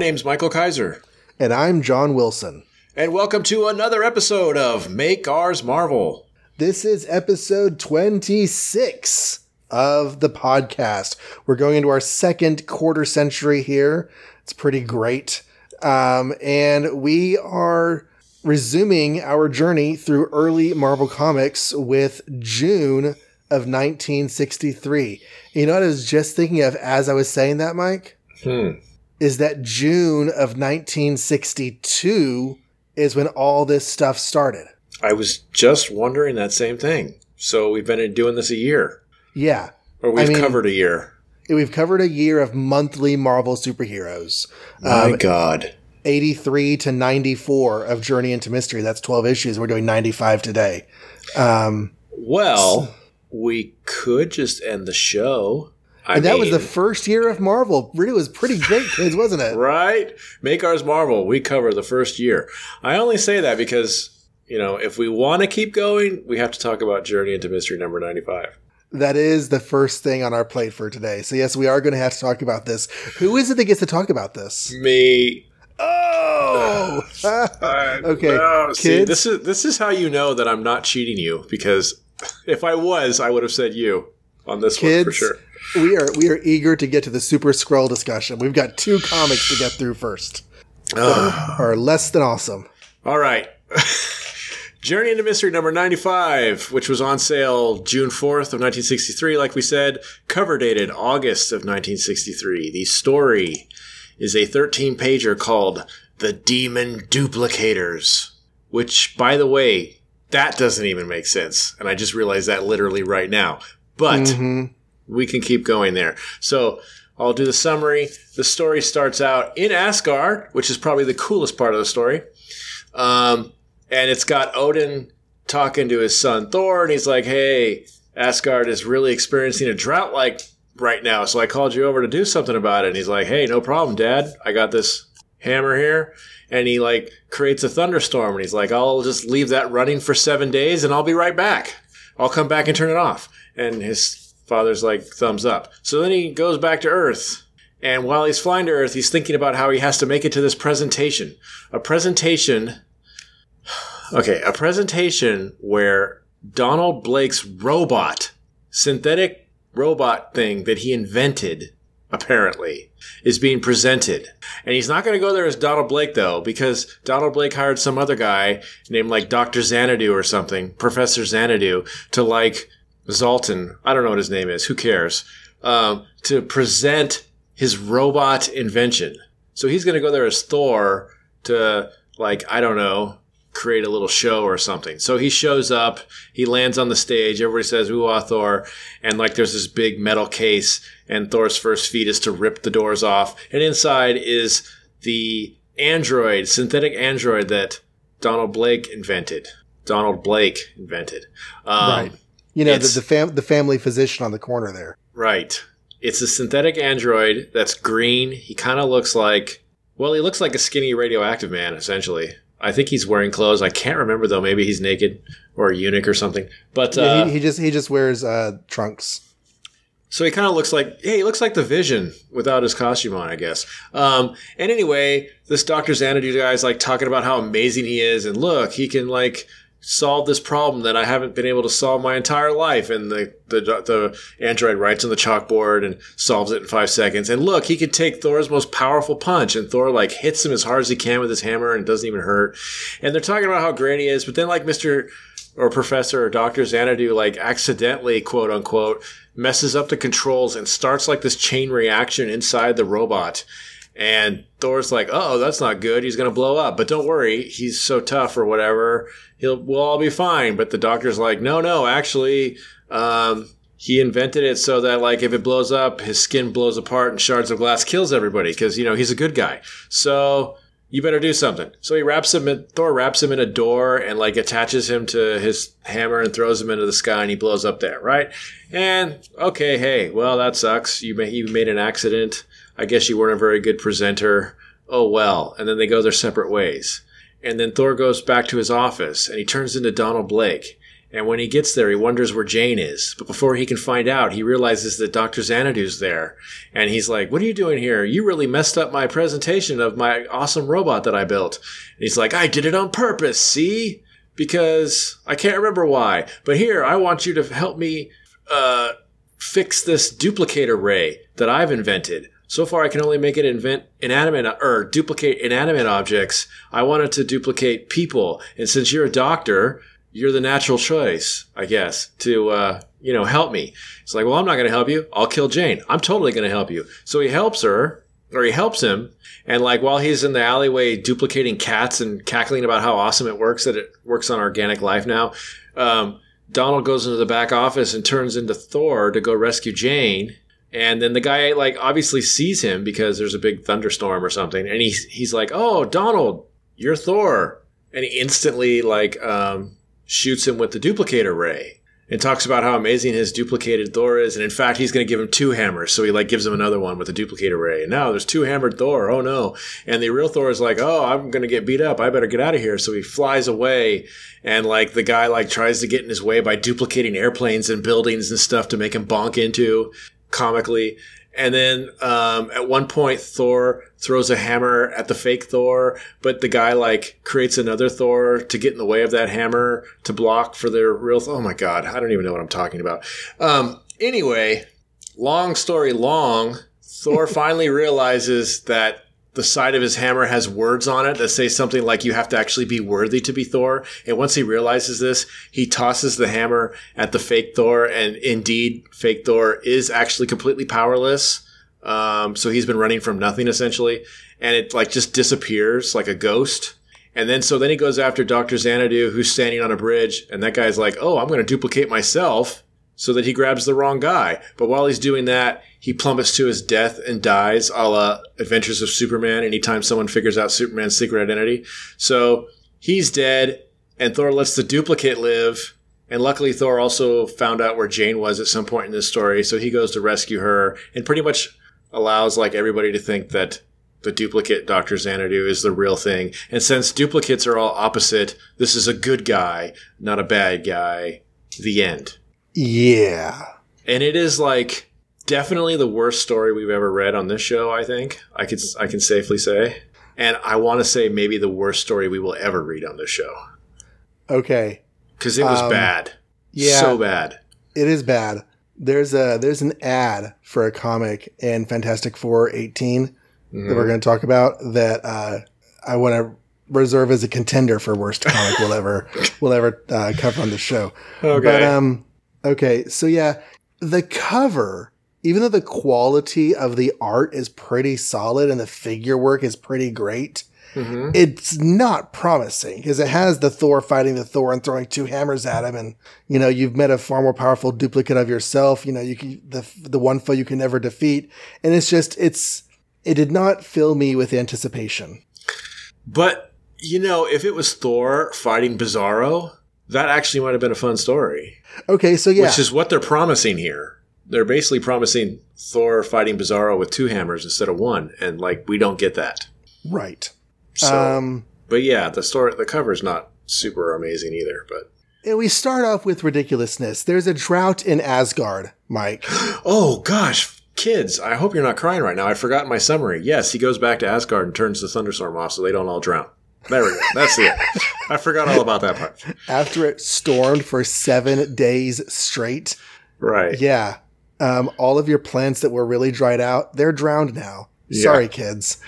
My name's Michael Kaiser. And I'm John Wilson. And welcome to another episode of Make Ours Marvel. This is episode 26 of the podcast. We're going into our second quarter century here. It's pretty great. Um, and we are resuming our journey through early Marvel Comics with June of 1963. You know what I was just thinking of as I was saying that, Mike? Hmm. Is that June of 1962 is when all this stuff started. I was just wondering that same thing. So we've been doing this a year, Yeah. or we've I mean- covered a year. We've covered a year of monthly Marvel superheroes. My Um, God. 83 to 94 of Journey into Mystery. That's 12 issues. We're doing 95 today. Um, Well, we could just end the show. I and that was the first year of Marvel. Really was pretty great, kids, wasn't it? right. Make ours Marvel. We cover the first year. I only say that because you know if we want to keep going, we have to talk about Journey into Mystery number ninety-five. That is the first thing on our plate for today. So, yes, we are going to have to talk about this. Who is it that gets to talk about this? Me. Oh! Okay, no, see, kids. this is this is how you know that I'm not cheating you because if I was, I would have said you on this one for sure. We are we are eager to get to the Super Scroll discussion. We've got two comics to get through first. Are less than awesome. All right. Journey into Mystery number 95, which was on sale June 4th of 1963, like we said, cover dated August of 1963. The story is a 13 pager called The Demon Duplicators, which, by the way, that doesn't even make sense. And I just realized that literally right now. But Mhm. We can keep going there. So I'll do the summary. The story starts out in Asgard, which is probably the coolest part of the story. Um, and it's got Odin talking to his son Thor, and he's like, "Hey, Asgard is really experiencing a drought like right now, so I called you over to do something about it." And he's like, "Hey, no problem, Dad. I got this hammer here." And he like creates a thunderstorm, and he's like, "I'll just leave that running for seven days, and I'll be right back. I'll come back and turn it off." And his father's like, "Thumbs up." So then he goes back to Earth. And while he's flying to Earth, he's thinking about how he has to make it to this presentation. A presentation Okay, a presentation where Donald Blake's robot, synthetic robot thing that he invented, apparently, is being presented. And he's not going to go there as Donald Blake, though, because Donald Blake hired some other guy named like Dr. Xanadu or something, Professor Xanadu, to like Zoltan, I don't know what his name is, who cares, um, to present his robot invention. So he's going to go there as Thor to, like, I don't know, create a little show or something. So he shows up, he lands on the stage, everybody says, Ooh, ah, Thor. And like there's this big metal case, and Thor's first feat is to rip the doors off. And inside is the android, synthetic android that Donald Blake invented. Donald Blake invented. Um, right. You know, the, it's- the, fam- the family physician on the corner there. Right. It's a synthetic android that's green. He kind of looks like, well, he looks like a skinny radioactive man, essentially. I think he's wearing clothes. I can't remember though. Maybe he's naked or a eunuch or something. But uh, Yeah, he, he just he just wears uh, trunks. so he kind of looks like, hey, he looks like the Vision without his costume on, I guess. Um, and anyway, this Doctor Xanadu guy is like talking about how amazing he is, and look, he can like solve this problem that I haven't been able to solve my entire life. And the the the android writes on the chalkboard and solves it in five seconds. And look, he can take Thor's most powerful punch, and Thor like hits him as hard as he can with his hammer, and it doesn't even hurt. And they're talking about how great he is, but then like Mister or Professor or Doctor Xanadu like accidentally quote unquote messes up the controls and starts like this chain reaction inside the robot. And Thor's like, "Oh, that's not good. He's gonna blow up." But don't worry, he's so tough or whatever. He'll we'll all be fine. But the doctor's like, "No, no, actually, um, he invented it so that like if it blows up, his skin blows apart and shards of glass kills everybody because you know he's a good guy. So you better do something. So he wraps him in, Thor wraps him in a door and like attaches him to his hammer and throws him into the sky and he blows up there, right? And okay, hey, well that sucks. You made, you made an accident. I guess you weren't a very good presenter. Oh well. And then they go their separate ways. And then Thor goes back to his office and he turns into Donald Blake. And when he gets there, he wonders where Jane is. But before he can find out, he realizes that Dr. Xanadu's there. And he's like, What are you doing here? You really messed up my presentation of my awesome robot that I built. And he's like, I did it on purpose, see? Because I can't remember why. But here, I want you to help me uh, fix this duplicator ray that I've invented. So far, I can only make it invent inanimate or duplicate inanimate objects. I wanted to duplicate people. And since you're a doctor, you're the natural choice, I guess, to, uh, you know, help me. It's like, well, I'm not going to help you. I'll kill Jane. I'm totally going to help you. So he helps her, or he helps him. And like while he's in the alleyway duplicating cats and cackling about how awesome it works, that it works on organic life now, um, Donald goes into the back office and turns into Thor to go rescue Jane. And then the guy like obviously sees him because there's a big thunderstorm or something. And he's, he's like, Oh, Donald, you're Thor. And he instantly like, um, shoots him with the duplicator ray and talks about how amazing his duplicated Thor is. And in fact, he's going to give him two hammers. So he like gives him another one with the duplicator ray. And now there's two hammered Thor. Oh no. And the real Thor is like, Oh, I'm going to get beat up. I better get out of here. So he flies away. And like the guy like tries to get in his way by duplicating airplanes and buildings and stuff to make him bonk into comically. And then um, at one point, Thor throws a hammer at the fake Thor, but the guy like creates another Thor to get in the way of that hammer to block for their real. Th- oh my god, I don't even know what I'm talking about. Um, anyway, long story long, Thor finally realizes that the side of his hammer has words on it that say something like you have to actually be worthy to be Thor. And once he realizes this, he tosses the hammer at the fake Thor. And indeed, fake Thor is actually completely powerless. Um, so he's been running from nothing essentially. And it like just disappears like a ghost. And then so then he goes after Dr. Xanadu, who's standing on a bridge. And that guy's like, oh, I'm going to duplicate myself so that he grabs the wrong guy. But while he's doing that, he plummets to his death and dies, a la Adventures of Superman, anytime someone figures out Superman's secret identity. So he's dead, and Thor lets the duplicate live. And luckily, Thor also found out where Jane was at some point in this story, so he goes to rescue her and pretty much allows like everybody to think that the duplicate Dr. Xanadu is the real thing. And since duplicates are all opposite, this is a good guy, not a bad guy. The end. Yeah. And it is like definitely the worst story we've ever read on this show, I think. I could I can safely say. And I want to say maybe the worst story we will ever read on this show. Okay. Cuz it was Um, bad. yeah. So bad. It is bad. There's a there's an ad for a comic in Fantastic Four 18 that we're going to talk about that uh, I want to reserve as a contender for worst comic we'll ever we'll ever uh, cover on the show. Okay. But um, okay, so yeah, the cover, even though the quality of the art is pretty solid and the figure work is pretty great, Mhm. it's not promising because it has the Thor fighting the Thor and throwing two hammers at him, and you know you've met a far more powerful duplicate of yourself. You know you can the the one foe you can never defeat, and it's just it's it did not fill me with anticipation. But you know, if it was Thor fighting Bizarro, that actually might have been a fun story. Okay, so yeah, Which is what they're promising here. They're basically promising Thor fighting Bizarro with two hammers instead of one, and like we don't get that. right. So, um, but yeah, the story, the cover's not super amazing either. But and we start off with ridiculousness. There's a drought in Asgard, Mike. oh gosh, kids, I hope you're not crying right now. I forgot my summary. Yes, he goes back to Asgard and turns the thunderstorm off so they don't all drown. There we go. That's it. I forgot all about that part. After it stormed for seven days straight, Right. yeah, um, all of your plants that were really dried out, they're drowned now. Yeah. Sorry, kids.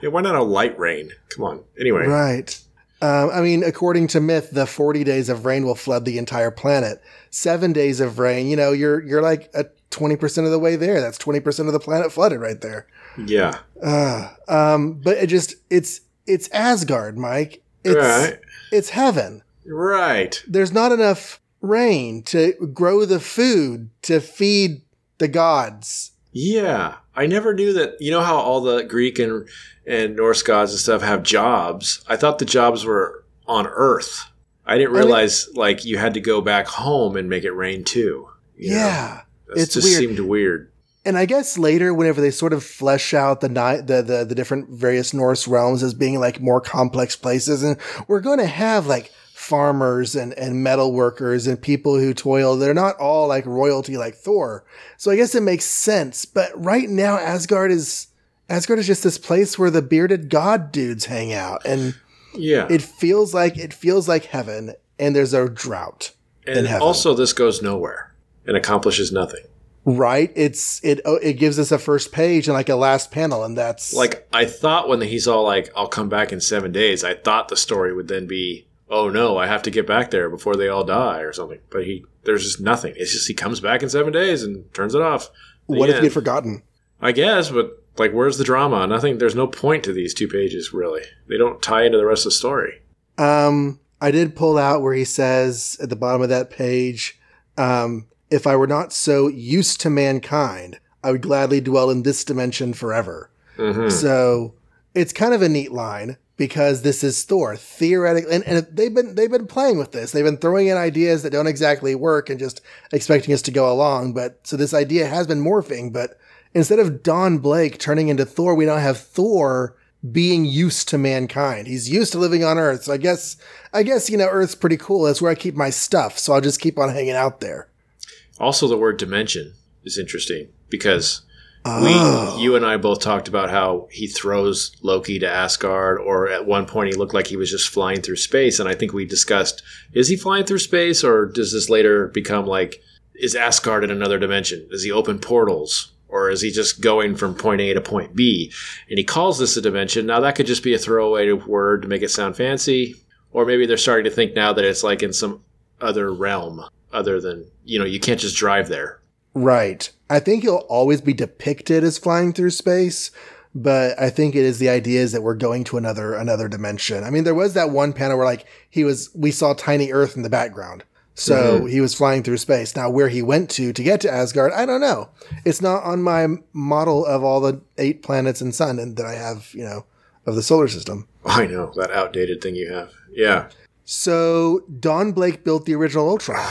Yeah, why not a light rain? Come on. Anyway. Right. Um, I mean, according to myth, the 40 days of rain will flood the entire planet. Seven days of rain, you know, you're you're like a 20% of the way there. That's 20% of the planet flooded right there. Yeah. Uh, um, but it just it's it's Asgard, Mike. It's right. it's heaven. Right. There's not enough rain to grow the food to feed the gods. Yeah, I never knew that. You know how all the Greek and and Norse gods and stuff have jobs. I thought the jobs were on Earth. I didn't I mean- realize like you had to go back home and make it rain too. you? Yeah. it just weird. seemed weird. And I guess later, whenever they sort of flesh out the, ni- the the the different various Norse realms as being like more complex places, and we're going to have like farmers and, and metal workers and people who toil. They're not all like royalty like Thor. So I guess it makes sense. But right now, Asgard is, Asgard is just this place where the bearded god dudes hang out. And Yeah. it feels like, it feels like heaven and there's a drought. and also, this goes nowhere and accomplishes nothing. Right? It's, it, oh, it gives us a first page and like a last panel. And that's Like, I thought when he's all like, I'll come back in seven days, I thought the story would then be, oh no, I have to get back there before they all die or something. But he, there's just nothing. It's just he comes back in seven days and turns it off. What if end. had forgotten? I guess, but like, where's the drama? Nothing. There's no point to these two pages, really. They don't tie into the rest of the story. Um, I did pull out where he says at the bottom of that page, um, if I were not so used to mankind, I would gladly dwell in this dimension forever. hmm So it's kind of a neat line because this is Thor theoretically, and, and they've been they've been playing with this. They've been throwing in ideas that don't exactly work and just expecting us to go along. But so this idea has been morphing. But instead of Don Blake turning into Thor, we now have Thor being used to mankind. He's used to living on Earth. So I guess I guess you know Earth's pretty cool. That's where I keep my stuff. So I'll just keep on hanging out there. Also, the word dimension is interesting because Oh. we, you and I both talked about how he throws Loki to Asgard, or at one point he looked like he was just flying through space. And I think we discussed is he flying through space, or does this later become like, is Asgard in another dimension? Does he open portals? Or is he just going from point A to point B? And he calls this a dimension. Now, that could just be a throwaway word to make it sound fancy. Or maybe they're starting to think now that it's like in some other realm other than, you know, you can't just drive there. Right. I think he'll always be depicted as flying through space, but I think it is the idea is that we're going to another another dimension. I mean, there was that one panel where like he was we saw tiny Earth in the background. So mm-hmm. he was flying through space. Now where he went to to get to Asgard, I don't know. It's not on my model of all the eight planets and sun and that I have, you know, of the solar system. I know that outdated thing you have. Yeah. So Don Blake built the original Ultron.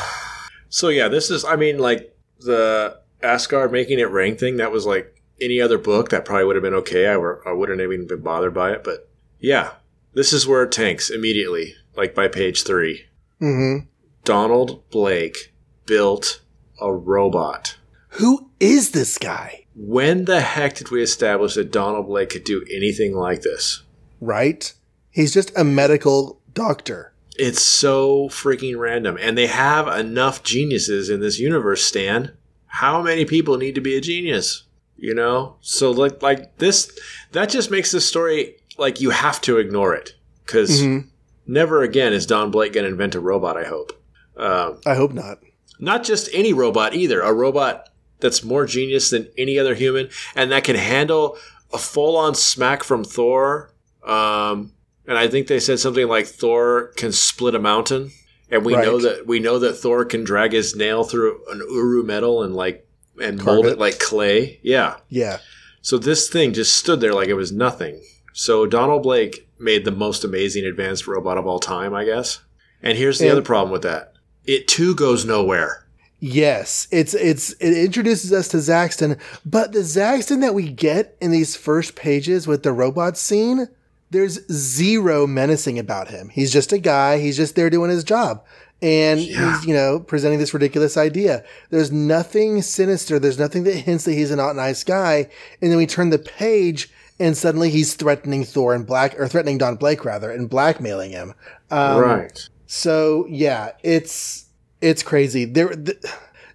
So yeah, this is. I mean, like the Asgard making it rain thing. That was like any other book that probably would have been okay. I were I wouldn't have even been bothered by it. But yeah, this is where it tanks immediately. Like by page three, Mm-hmm. Donald Blake built a robot. Who is this guy? When the heck did we establish that Donald Blake could do anything like this? Right? He's just a medical doctor. It's so freaking random. And they have enough geniuses in this universe, Stan. How many people need to be a genius? You know? So like like this that just makes this story like you have to ignore it. because Mhm. never again is Don Blake going to invent a robot. I hope. Um, I hope not. not just any robot either. A robot that's more genius than any other human, and that can handle a full-on smack from Thor. Um, and I think they said something like Thor can split a mountain, and we know that we know that Thor can drag his nail through an uru metal and like and Carve mold it. it like clay. Yeah. Yeah. So this thing just stood there like it was nothing. So Donald Blake made the most amazing advanced robot of all time, I guess. And here's the And- other problem with that. It too goes nowhere. Yes, it's it's it introduces us to Zaxton, but the Zaxton that we get in these first pages with the robot scene, there's zero menacing about him. He's just a guy. He's just there doing his job, and Yeah. he's you know presenting this ridiculous idea. There's nothing sinister. There's nothing that hints that he's a not nice guy. And then we turn the page, and suddenly he's threatening Thor and Black, or threatening Don Blake rather, and blackmailing him. Um, right. so yeah, it's it's crazy. There, th-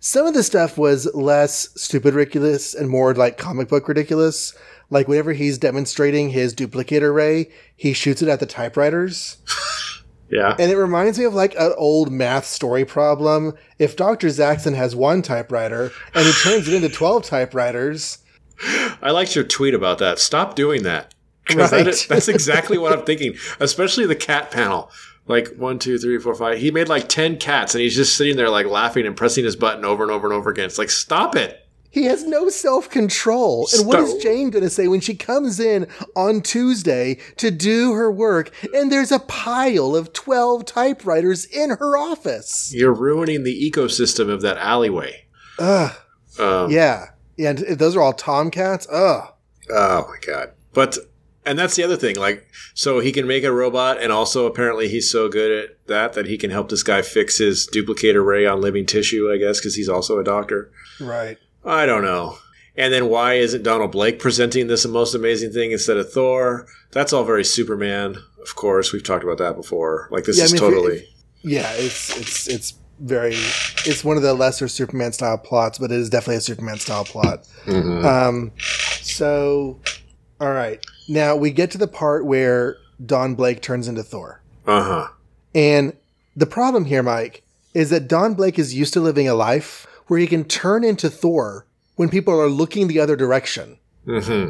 some of the stuff was less stupid ridiculous and more like comic book ridiculous. Like whenever he's demonstrating his duplicator ray, he shoots it at the typewriters, Yeah. and it reminds me of like an old math story problem. If Doctor Zaxton has one typewriter and he turns it into twelve typewriters, I liked your tweet about that. Stop doing that Right. is- that's exactly what I'm thinking. Especially the cat panel. Like one, two, three, four, five. He made like ten cats, and he's just sitting there like laughing and pressing his button over and over and over again. It's like stop it. He has no self control. And what is Jane going to say when she comes in on Tuesday to do her work and there's a pile of 12 typewriters in her office? You're ruining the ecosystem of that alleyway. Ugh. Um, Yeah. Yeah. And those are all tomcats. Ugh. Oh my god. But And that's the other thing. Like, so he can make a robot, and also apparently he's so good at that that he can help this guy fix his duplicator ray on living tissue, I guess, because he's also a doctor. Right. I don't know. And then why isn't Donald Blake presenting this the most amazing thing instead of Thor? That's all very Superman, of course. We've talked about that before. Like, this Yeah, I is mean, totally. if- Yeah, it's it's it's very it's one of the lesser Superman style plots, but it is definitely a Superman style plot. Mhm. Um, so, all right, now we get to the part where Don Blake turns into Thor, Uh huh. and the problem here, Mike, is that Don Blake is used to living a life where he can turn into Thor when people are looking the other direction, hmm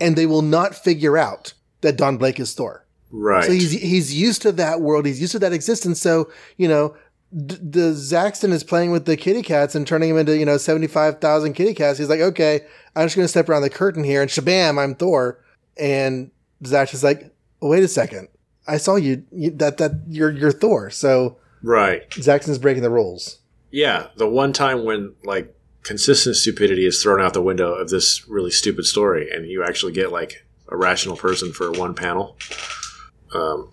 and they will not figure out that Don Blake is Thor. Right. So he's he's used to that world. He's used to that existence. So you know, d- the Zaxton is playing with the kitty cats and turning them into you know seventy five thousand kitty cats. He's like, okay, I'm just going to step around the curtain here, and shabam, I'm Thor. And Zax is like, wait a second, I saw you, you that that you're you're Thor. So right. Zaxton's breaking the rules. Yeah. The one time when, like, consistent stupidity is thrown out the window of this really stupid story, and you actually get, like, a rational person for one panel. Um,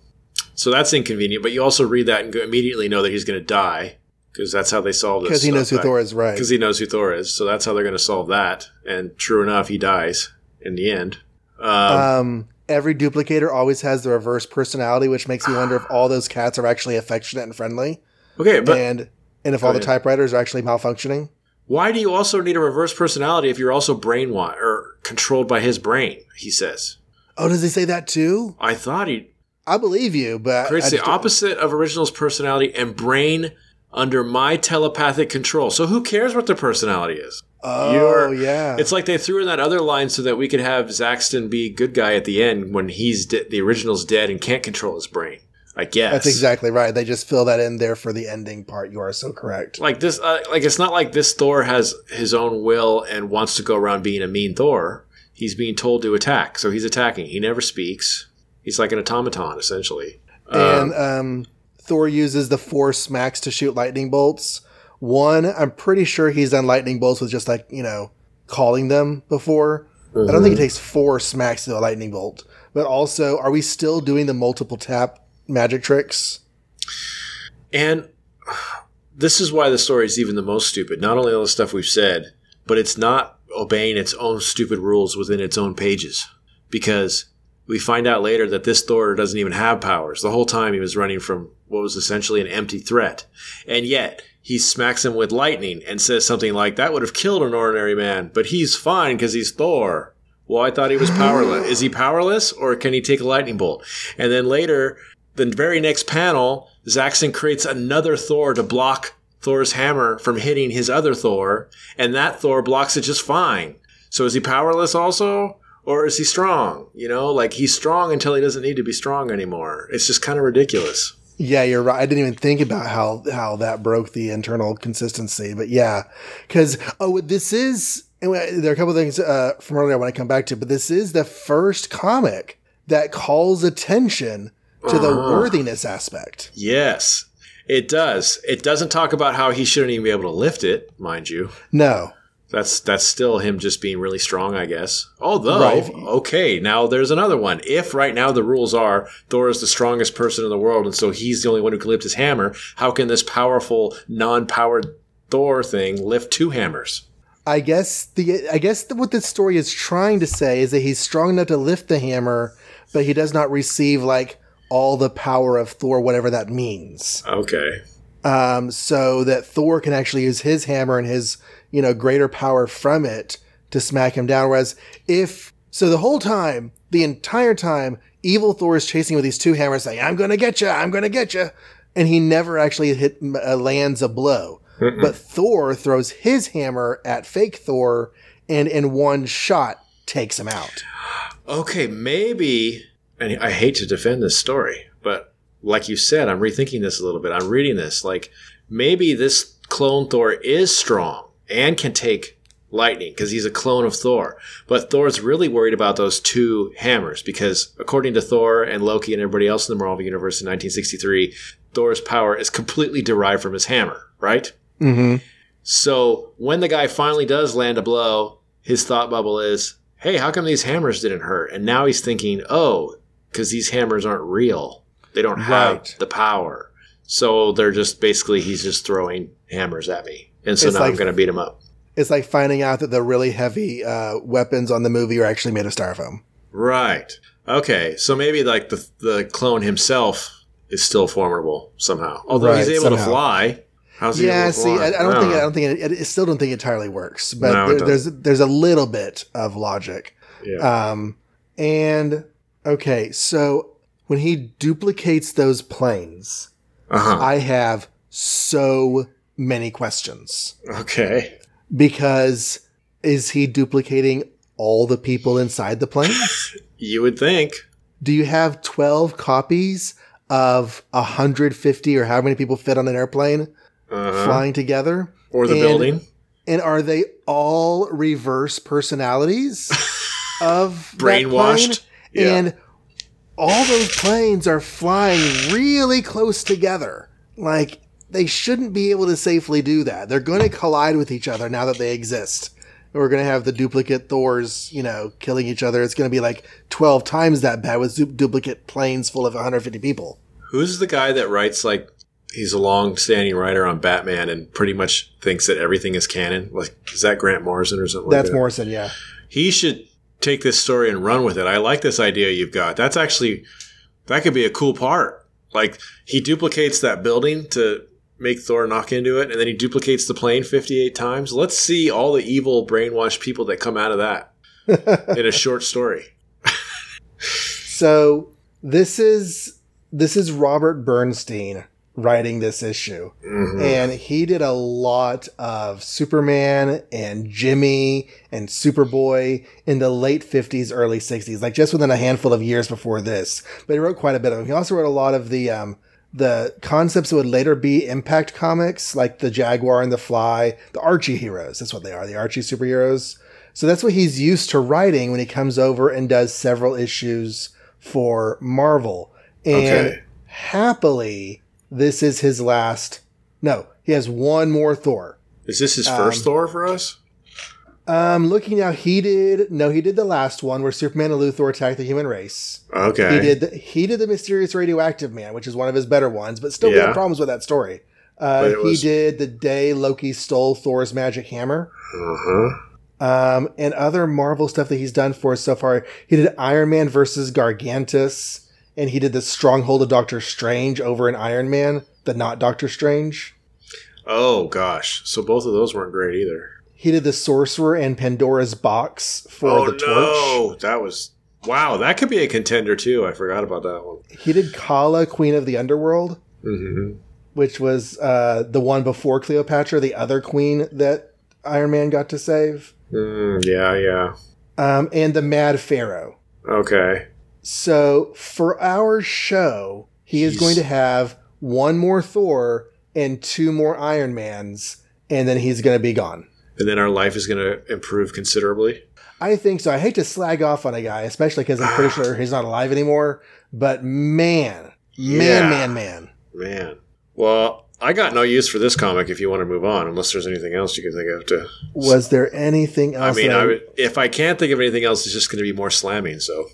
so that's inconvenient, but you also read that and go, immediately know that he's going to die because that's how they solve this. Because he knows who stuff Thor is, right? Because he knows who Thor is. So that's how they're going to solve that. And true enough, he dies in the end. Um, Um, every duplicator always has the reverse personality, which makes me wonder if all those cats are actually affectionate and friendly, okay, but and and if oh, all the typewriters are actually malfunctioning. why do you also need a reverse personality if you're also brainwashed or controlled by his brain? He says. Oh, does he say that too? I thought he I believe you, but creates the just don't- opposite of original's personality and brain under my telepathic control. So who cares what their personality is? Oh, You're- yeah. It's like they threw in that other line so that we could have Zaxton be good guy at the end when he's de- the original's dead and can't control his brain. I guess That's exactly right. They just fill that in there for the ending part. You are so correct. like this. Uh, like it's not like this Thor has his own will and wants to go around being a mean Thor. He's being told to attack, so he's attacking. He never speaks. He's like an automaton essentially. and um, Thor uses the four smacks to shoot lightning bolts. One, I'm pretty sure he's done lightning bolts with just like, you know, calling them before. I don't think it takes four smacks to a lightning bolt. But also, are we still doing the multiple tap magic tricks? And this is why the story is even the most stupid. Not only all the stuff we've said, but it's not obeying its own stupid rules within its own pages. Because we find out later that this Thor doesn't even have powers. The whole time he was running from what was essentially an empty threat. And yet, he smacks him with lightning and says something like, that would have killed an ordinary man, but he's fine because he's Thor. Well, I thought he was powerless. Is he powerless or can he take a lightning bolt? And then later, the very next panel, Zaxton creates another Thor to block Thor's hammer from hitting his other Thor, and that Thor blocks it just fine. So is he powerless also? Or is he strong? You know, like he's strong until he doesn't need to be strong anymore. It's just kind of ridiculous. Yeah, you're right. I didn't even think about how how that broke the internal consistency, but yeah, because oh, this is and we- there are a couple things uh, from earlier I want to come back to, but this is the first comic that calls attention to the Uh-huh. worthiness aspect. Yes, it does. It doesn't talk about how he shouldn't even be able to lift it, mind you. No, That's that's still him just being really strong, I guess. Although, Right. okay, now there's another one. If right now the rules are Thor is the strongest person in the world, and so he's the only one who can lift his hammer, how can this powerful, non-powered Thor thing lift two hammers? I guess the I guess the, what this story is trying to say is that he's strong enough to lift the hammer, but he does not receive like all the power of Thor, whatever that means. Okay. um, so that Thor can actually use his hammer and his you know greater power from it to smack him down. Whereas if so, the whole time, the entire time, evil Thor is chasing with these two hammers, saying, "I'm going to get you, I'm going to get you," and he never actually hit uh, lands a blow. But Thor throws his hammer at fake Thor, and in one shot takes him out. Okay, maybe, and I hate to defend this story, but like you said, I'm rethinking this a little bit. I'm reading this. Like, maybe this clone Thor is strong and can take lightning because he's a clone of Thor. But Thor's really worried about those two hammers because, according to Thor and Loki and everybody else in the Marvel Universe in 1963, Thor's power is completely derived from his hammer, right? Mm-hmm. So when the guy finally does land a blow, his thought bubble is, hey, how come these hammers didn't hurt? And now he's thinking, oh, because these hammers aren't real. They don't have Right. the power. So they're just basically, he's just throwing hammers at me. And so It's now I'm going to beat him up. It's like finding out that the really heavy uh, weapons on the movie are actually made of styrofoam. Right. Okay. So maybe like the, the clone himself is still formidable somehow. Although he's Right, able to fly. How's he Yeah, able to see. I, I don't think I don't think it, I still don't think it entirely works, but No, there, there's there's a little bit of logic. Yeah. Um, and okay, so when he duplicates those planes, Uh-huh. I have so many questions okay. because is he duplicating all the people inside the planes? You would think. Do you have 12 copies of 150 or how many people fit on an airplane Uh-huh. flying together? Or the And- building. And are they all reverse personalities of Brainwashed. Yeah. And all those planes are flying really close together. Like they shouldn't be able to safely do that. They're going to collide with each other now that they exist. We're going to have the duplicate Thors, you know, killing each other. It's going to be like 12 times that bad with du- duplicate planes full of 150 people. Who's the guy that writes like he's a long-standing writer on Batman and pretty much thinks that everything is canon? Like, is that Grant Morrison or something? That's like that? Morrison, yeah. He should take this story and run with it. I like this idea you've got. That's actually that could be a cool part. Like he duplicates that building to make Thor knock into it, and then he duplicates the plane fifty-eight times. Let's see all the evil, brainwashed people that come out of that in a short story. So this is this is Robert Bernstein writing this issue. Mhm. And he did a lot of Superman and Jimmy and Superboy in the late 50s, early 60s, like just within a handful of years before this. But he wrote quite a bit of them. He also wrote a lot of the um, the concepts that would later be Impact comics, like the Jaguar and the Fly, the Archie heroes. That's what they are, the Archie superheroes. So that's what he's used to writing when he comes over and does several issues for Marvel. And Okay. happily, this is his last. No, he has one more Thor. Is this his first Um, Thor for us? Um, looking now, he did no, he did the last one where Superman and Luthor attacked the human race. Okay. He did the, he did the mysterious radioactive man, which is one of his better ones, but still we Yeah. had problems with that story. Uh, he was- did the day Loki stole Thor's magic hammer. Uh-huh. Um, and other Marvel stuff that he's done for us so far. He did Iron Man versus Gargantus, and he did the Stronghold of Doctor Strange over in Iron Man, the not Doctor Strange. Oh gosh. So both of those weren't great either. He did the Sorcerer and Pandora's Box for oh the Torch. Oh no, that was wow. That could be a contender too. I forgot about that one. He did Kala, Queen of the Underworld, hmm which was uh, the one before Cleopatra, the other queen that Iron Man got to save, Mm, yeah, yeah. um, and the Mad Pharaoh. Okay. So for our show, he is going to have one more Thor and two more Iron Mans, and then he's going to be gone. And then our life is going to improve considerably. I think so. I hate to slag off on a guy, especially because I'm pretty sure he's not alive anymore. But man, man, Yeah. man, man. Man. Well, I got no use for this comic if you want to move on, unless there's anything else you can think of to. Was there anything I else? mean, that I would, if I can't think of anything else, it's just going to be more slamming. So,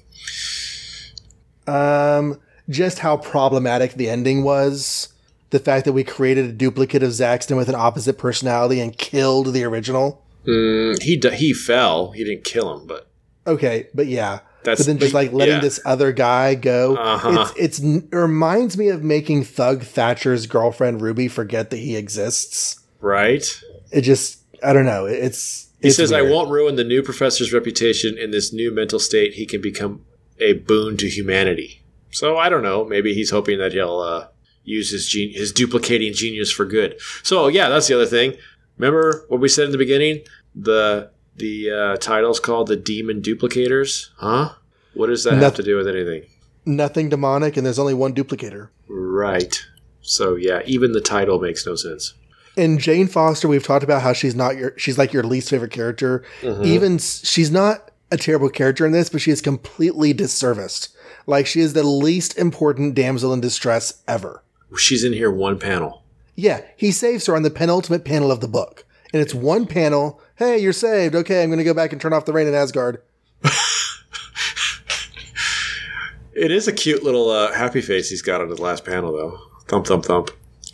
Um, just how problematic the ending was. The fact that we created a duplicate of Zaxton with an opposite personality and killed the original. mm, he d- he fell. He didn't kill him, but Okay, but yeah. that's. but then just like letting yeah. this other guy go, Uh-huh. it's it's it reminds me of making Thug Thatcher's girlfriend Ruby forget that he exists. right. It just I don't know. It's He it's says, "I won't ruin the new professor's reputation. In this new mental state, he can become a boon to humanity." So I don't know. Maybe he's hoping that he'll uh, use his gen- his duplicating genius for good. So yeah, that's the other thing. Remember what we said in the beginning? The the uh, title's called the Demon Duplicators, huh? What does that have to do with anything? nothing demonic, and there's only one duplicator. Right. So yeah, even the title makes no sense. And Jane Foster, we've talked about how she's not your she's like your least favorite character. Mhm. Even she's not a terrible character in this, but she is completely disserviced. Like she is the least important damsel in distress ever. She's in here one panel. Yeah, he saves her on the penultimate panel of the book. And it's one panel. Hey, you're saved. Okay, I'm going to go back and turn off the rain in Asgard. it is a cute little uh, happy face he's got on his last panel, though. Thump, thump, thump.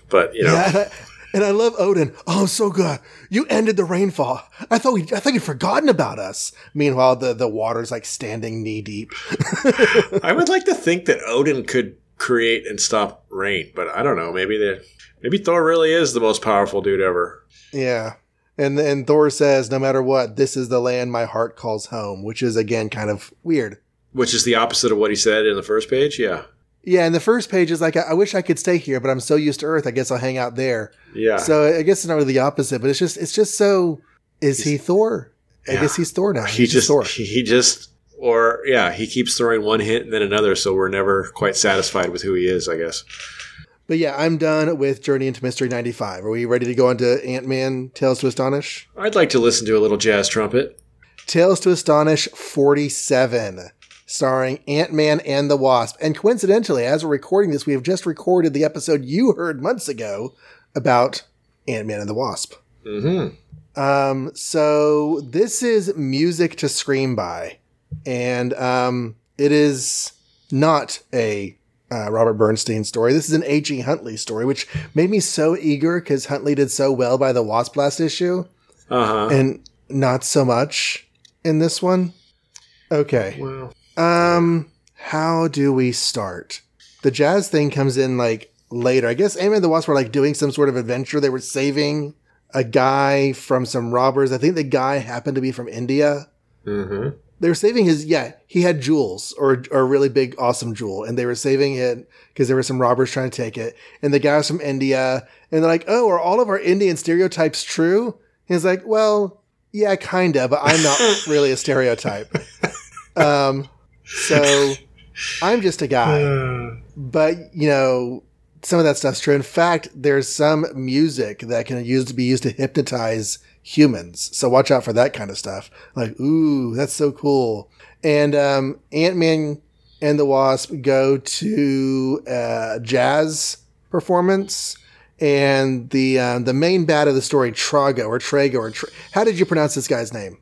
But, you know. Yeah, and I, love Odin. Oh, so good. You ended the rainfall. I thought we, I thought you'd forgotten about us. Meanwhile, the the water's like standing knee deep. I would like to think that Odin could create and stop rain, but I don't know. Maybe the maybe Thor really is the most powerful dude ever. Yeah. And and Thor says, no matter what, this is the land my heart calls home, which is again kind of weird. Which is the opposite of what he said in the first page. Yeah, Yeah, and the first page is like, I, I wish I could stay here, but I'm so used to Earth, I guess I'll hang out there. yeah. So I guess it's not really the opposite, but it's just it's just so. Is he Thor? I Yeah. guess he's Thor now. he He's just Thor. he, he just or yeah he keeps throwing one hint and then another, so we're never quite satisfied with who he is. I guess. But yeah, I'm done with Journey into Mystery 95. Are we ready to go on to Ant Man Tales to Astonish? I'd like to listen to a little jazz trumpet. Tales to Astonish 47, starring Ant Man and the Wasp. And coincidentally, as we're recording this, we have just recorded the episode you heard months ago about Ant Man and the Wasp. Mm-hmm. Um, so this is music to scream by, and um, it is not a uh, Robert Bernstein story. This is an H.E. Huntley story, which made me so eager because Huntley did so well by the Wasp last issue, Uh huh. and not so much in this one. Okay. Well, Um, how do we start? The jazz thing comes in like later. I guess Ant-Man and the Wasp were like doing some sort of adventure. They were saving a guy from some robbers. I think the guy happened to be from India. mm-hmm. They were saving his yeah, he had jewels or, or a really big awesome jewel, and they were saving it because there were some robbers trying to take it. And the guy was from India, and they're like, "Oh, are all of our Indian stereotypes true?" And he's like, "Well, yeah, kinda, but I'm not really a stereotype." Um, so I'm just a guy, but you know, some of that stuff's true. In fact, there's some music that can use to be used to hypnotize humans. So watch out for that kind of stuff. Like, ooh, that's so cool. And um, Ant Man and the Wasp go to a jazz performance. And the um, the main bad of the story, Trago or Trago or Tra- how did you pronounce this guy's name?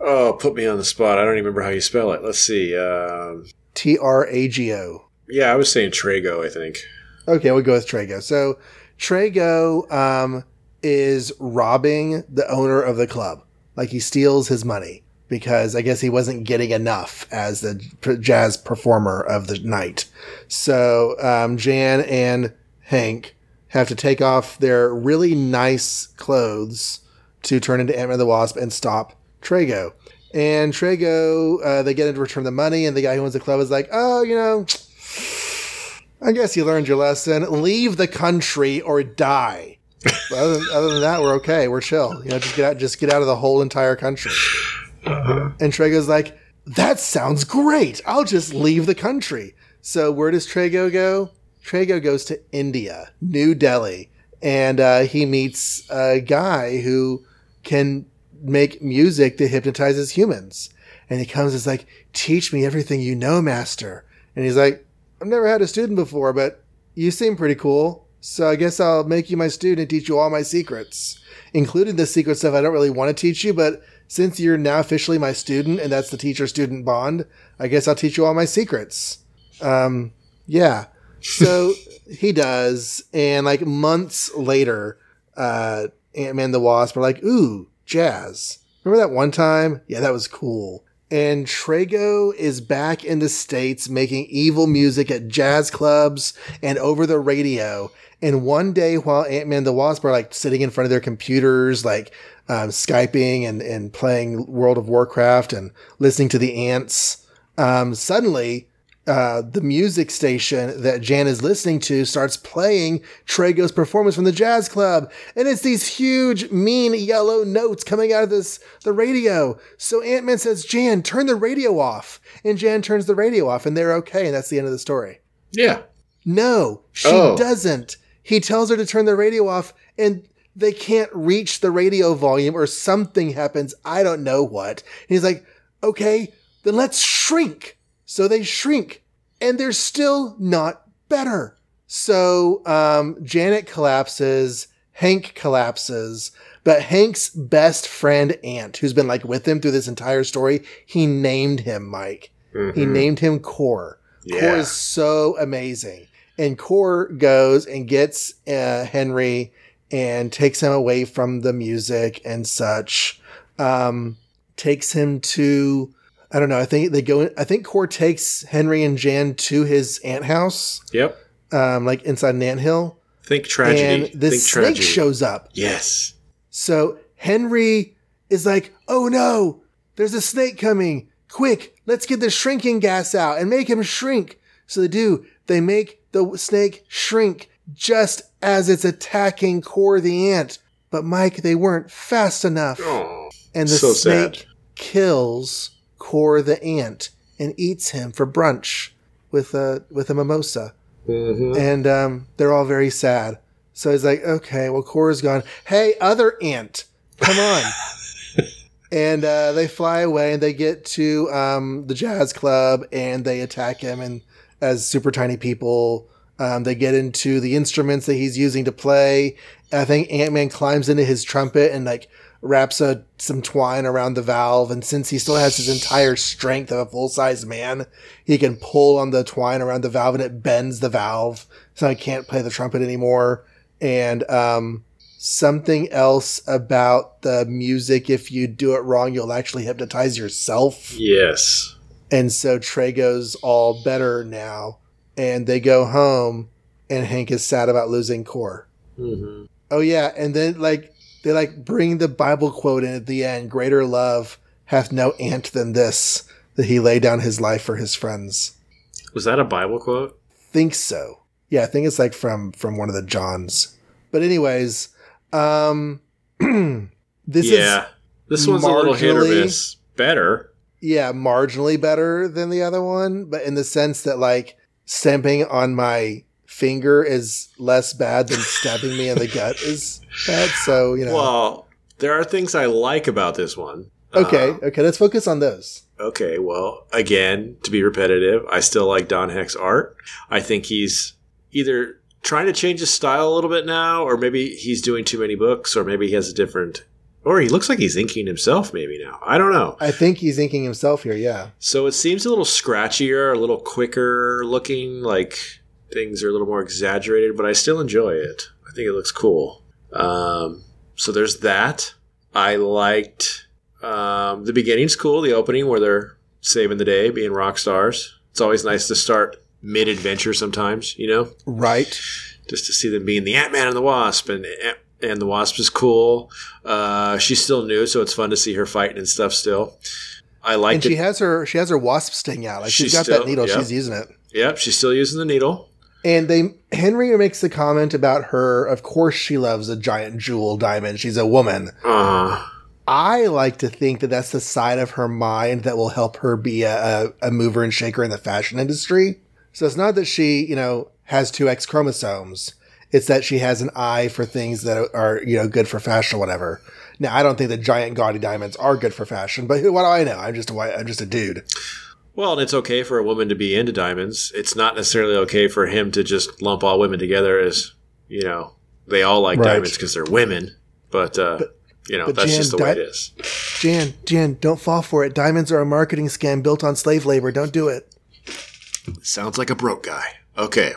Oh, put me on the spot. I don't even remember how you spell it. Let's see. Um, T R A G O. yeah, I was saying Trago. I think. Okay, we'll go with Trago. So Trago um, is robbing the owner of the club. Like he steals his money because I guess he wasn't getting enough as the jazz performer of the night. So um, Jan and Hank have to take off their really nice clothes to turn into Ant-Man the Wasp and stop Trago. And Trago, uh, they get in to return the money, and the guy who owns the club is like, "Oh, you know, I guess you learned your lesson. Leave the country or die. Other, than, other than that, we're okay. We're chill. You know, just get out. Just get out of the whole entire country. And Trago's like, that sounds great. I'll just leave the country. So where does Trago go? Trago goes to India, New Delhi, and uh, he meets a guy who can make music that hypnotizes humans. And he comes is like, teach me everything you know, master. And he's like, I've never had a student before, but you seem pretty cool. So I guess I'll make you my student and teach you all my secrets, including the secret stuff I don't really want to teach you. But since you're now officially my student and that's the teacher student bond, I guess I'll teach you all my secrets. Um, yeah. So he does. And like months later, uh, Ant Man the Wasp are like, ooh, jazz. Remember that one time? Yeah, that was cool. And Trago is back in the States making evil music at jazz clubs and over the radio. And one day while Ant-Man the Wasp are like sitting in front of their computers, like um, Skyping and, and playing World of Warcraft and listening to the ants, um, suddenly uh, the music station that Jan is listening to starts playing Trago's performance from the jazz club, and it's these huge, mean yellow notes coming out of this the radio. So Ant Man says, "Jan, turn the radio off," and Jan turns the radio off, and they're okay, and that's the end of the story. Yeah. No, she Oh. doesn't. He tells her to turn the radio off, and they can't reach the radio volume, or something happens. I don't know what. And he's like, okay, then let's shrink. So they shrink, and they're still not better. So um, Janet collapses, Hank collapses, but Hank's best friend, Ant, who's been like with him through this entire story, he named him Mike. He named him Korr. Korr is so amazing. And Korr goes and gets uh, Henry and takes him away from the music and such. Um, takes him to, I don't know, I think they go, I think Korr takes Henry and Jan to his ant house, Yep. um, like inside an Hill. Think tragedy. And the Think snake tragedy. shows up. Yes. So Henry is like, oh no, there's a snake coming. Quick, let's get the shrinking gas out and make him shrink. So they do. They make the snake shrink just as it's attacking Korr the ant. But Mike, they weren't fast enough. Oh. And the so snake sad. kills Korr the ant and eats him for brunch with a with a mimosa hmm and um, they're all very sad. So he's like, okay, well, Korr's gone. Hey, other ant, come on. and uh, they fly away and they get to um, the jazz club and they attack him. And as super tiny people, um, they get into the instruments that he's using to play. I think Ant Man climbs into his trumpet and like wraps a, some twine around the valve. And since he still has his entire strength of a full size man, he can pull on the twine around the valve and it bends the valve. So he can't play the trumpet anymore. And um, something else about the music, if you do it wrong, you'll actually hypnotize yourself. Yes. And so Trey goes all better now. And they go home, and Hank is sad about losing Korr. hmm Oh yeah, and then like they like bring the Bible quote in at the end: "Greater love hath no ant than this, that he lay down his life for his friends." Was that a Bible quote? Think so? Yeah, I think it's like from from one of the Johns. But anyways, um, this yeah. is this one's a little hit or miss. Better. yeah marginally better than the other one, but in the sense that like stamping on my finger is less bad than stabbing me in the gut is bad. So you know. Well, there are things I like about this one. Okay, Uh, okay, let's focus on those. okay, well, again, to be repetitive, I still like Don Heck's art. I think he's either trying to change his style a little bit now, or maybe he's doing too many books, or maybe he has a different. Or he looks like he's inking himself, maybe now. I don't know. I think he's inking himself here, yeah. So it seems a little scratchier, a little quicker looking, like things are a little more exaggerated, but I still enjoy it. I think it looks cool. Um, so there's that. I liked um, the beginning's cool, the opening where they're saving the day, being rock stars. It's always nice to start mid adventure sometimes, you know, Right. just to see them being the Ant Man and the Wasp, and and the Wasp is cool. Uh, she's still new, so it's fun to see her fighting and stuff. Still, I like it. And she has her she has her wasp sting out. Like she's She's got still- that needle, yeah. she's using it. Yep, she's still using the needle. And they Henry makes the comment about her, of course she loves a giant jewel diamond. She's a woman. Uh, I like to think that that's the side of her mind that will help her be a, a, a mover and shaker in the fashion industry. So it's not that she, you know, has two X chromosomes. It's that she has an eye for things that are, you know, good for fashion or whatever. Now, I don't think that giant gaudy diamonds are good for fashion, but what do I know? I'm just a white, I'm just a dude. Well, and it's okay for a woman to be into diamonds. It's not necessarily okay for him to just lump all women together as, you know, they all like Right. diamonds because they're women. But, uh, you know, but that's Jan, just the way it is. Jan, Jan, don't fall for it. Diamonds are a marketing scam built on slave labor. Don't do it. Sounds like a broke guy. Okay.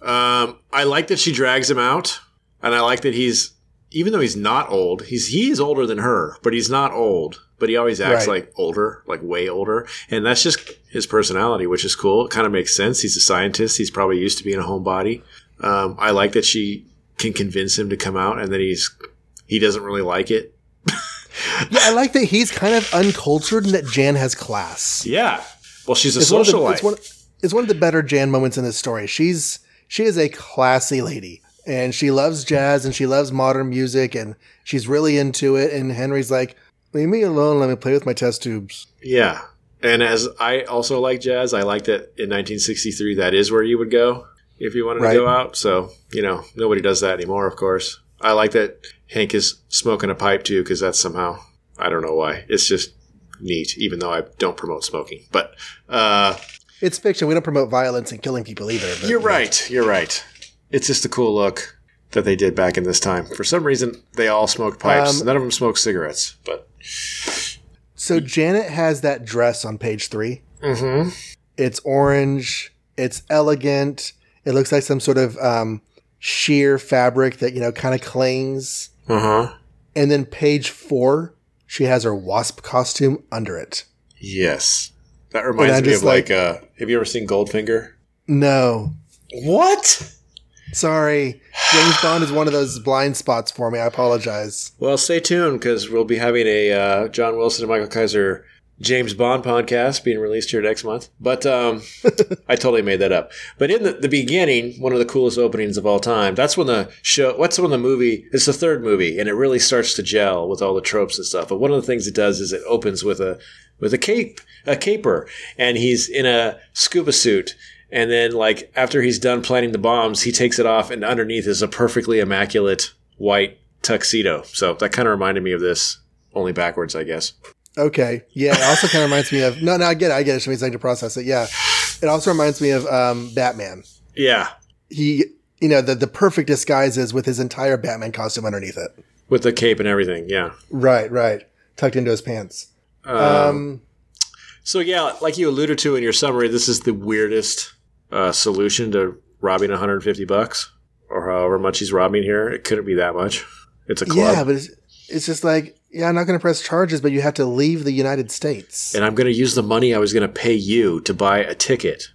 Um, I like that she drags him out, and I like that he's even though he's not old, he's he is older than her, but he's not old. But he always acts Right. like older, like way older, and that's just his personality, which is cool. It kind of makes sense. He's a scientist. He's probably used to being a homebody. Um, I like that she can convince him to come out, and that he's he doesn't really like it. Yeah, I like that he's kind of uncultured and that Jan has class. Yeah. Well, she's a It's one, the, socialite. it's, one, it's one of the better Jan moments in this story. She's she is a classy lady, and she loves jazz and she loves modern music, and she's really into it. And Henry's like, "Leave me alone. Let me play with my test tubes." Yeah. And as I also like jazz, I like that in 1963, that is where you would go if you wanted Right. to go out. So, you know, nobody does that anymore, of course. I like that Hank is smoking a pipe too, because that's somehow, I don't know why. It's just neat, even though I don't promote smoking. But uh, It's fiction. We don't promote violence and killing people either. but- you're right. You're right. It's just a cool look that they did back in this time. For some reason, they all smoked pipes. Um, None of them smoked cigarettes. But So Janet has that dress on page three, Mhm. It's orange. It's elegant. It looks like some sort of um, sheer fabric that you know kind of clings. Uh huh. And then page four, she has her wasp costume under it. Yes. That reminds me of like, like- uh, have you ever seen Goldfinger? No, What? Sorry. James Bond is one of those blind spots for me. I apologize. Well, stay tuned because we'll be having a uh, John Wilson and Michael Kaiser James Bond podcast being released here next month. But um, I totally made that up. But in the, the beginning, one of the coolest openings of all time. That's when the show. What's when the movie? It's the third movie, and it really starts to gel with all the tropes and stuff. But one of the things it does is it opens with a with a cape, a caper, and he's in a scuba suit. And then, like after he's done planting the bombs, he takes it off, and underneath is a perfectly immaculate white tuxedo. So that kind of reminded me of this, only backwards, I guess. Okay. Yeah. It also kind of reminds me of no, no. I get it. I get it. It means to process it. Yeah. It also reminds me of um, Batman. Yeah, He, you know, the the perfect disguise is with his entire Batman costume underneath it. with the cape and everything. Yeah. Right. Right. Tucked into his pants. Um, Um. so yeah, like you alluded to in your summary, this is the weirdest uh, solution to robbing 150 bucks or however much he's robbing here. It couldn't be that much. It's a club. Yeah, but it's, it's just like, yeah, I'm not going to press charges, but you have to leave the United States. and I'm going to use the money I was going to pay you to buy a ticket.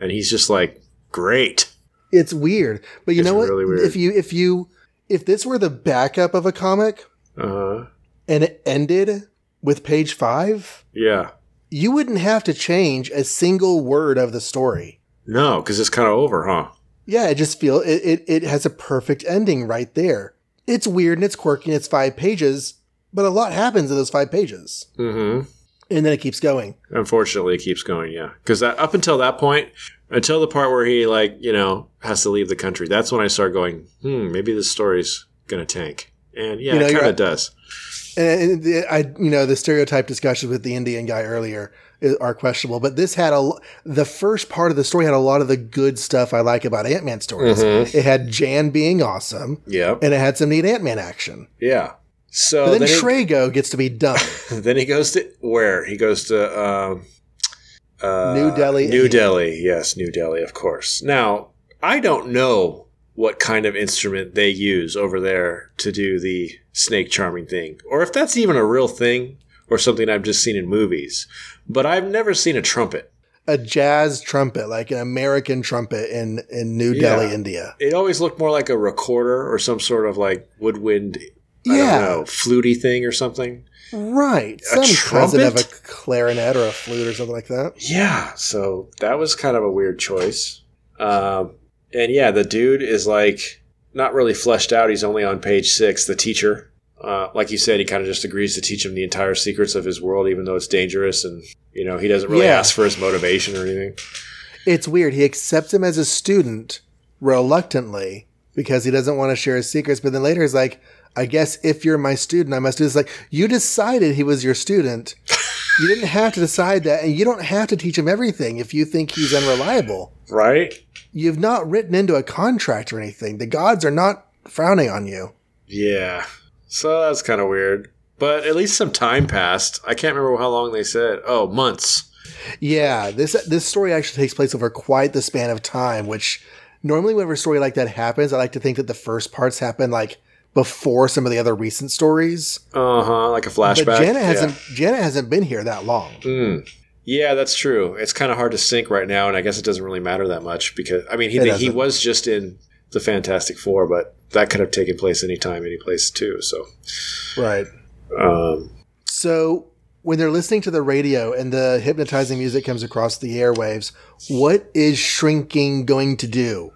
And he's just like, great. It's weird, but you It's know what? really. If you if you if this were the backup of a comic Uh, and it ended with page five, yeah. you wouldn't have to change a single word of the story. No, because it's kind of over, huh? Yeah, it just feel it, it it has a perfect ending right there. It's weird and it's quirky and it's five pages, but a lot happens in those five pages, Mm-hmm. and then it keeps going. Unfortunately, it keeps going. Yeah, because up until that point, until the part where he like you know has to leave the country, that's when I start going, hmm, maybe this story's gonna tank. And yeah, You know, it kind of does. And, and the, I, you know, the stereotype discussion with the Indian guy earlier i- are questionable, but this had a the first part of the story had a lot of the good stuff I like about Ant Man stories. Mhm. It had Jan being awesome, Yep. and it had some neat Ant Man action. Yeah. So But then, then, he, gets to be dumb. then he goes to where? He goes to um, uh, New Delhi, New. Delhi, yes, New Delhi, of course. Now I don't know what kind of instrument they use over there to do the snake charming thing, or if that's even a real thing, or something I've just seen in movies. But I've never seen a trumpet. a jazz trumpet, like an American trumpet in in New Yeah. Delhi, India. It always looked more like a recorder or some sort of like woodwind, I Yeah. don't know, fluty thing or something. Right, some cousin trumpet? of a clarinet or a flute or something like that. Yeah, so that was kind of a weird choice. Um, and yeah, the dude is like not really fleshed out. He's only on page six. The teacher, uh, like you said, he kind of just agrees to teach him the entire secrets of his world, even though it's dangerous, and you know he doesn't really Yeah. ask for his motivation or anything. It's weird. He accepts him as a student reluctantly because he doesn't want to share his secrets. But then later he's like, I guess if you're my student, I must do this. Like, you decided he was your student. You didn't have to decide that. And you don't have to teach him everything if you think he's unreliable. Right? You've not written into a contract or anything. The gods are not frowning on you. Yeah. So that's kind of weird. But at least some time passed. I can't remember how long they said. Oh, months. Yeah, this this story actually takes place over quite the span of time, which normally whenever a story like that happens, I like to think that the first parts happen like before some of the other recent stories. Uh huh. Like a flashback. But Janet hasn't Janet hasn't been here that long. Mm. Yeah, that's true. It's kind of hard to sync right now, and I guess it doesn't really matter that much because I mean he he was just in the Fantastic Four, but that could have taken place anytime, any place too. So, Right. um, So when they're listening to the radio and the hypnotizing music comes across the airwaves, what is shrinking going to do?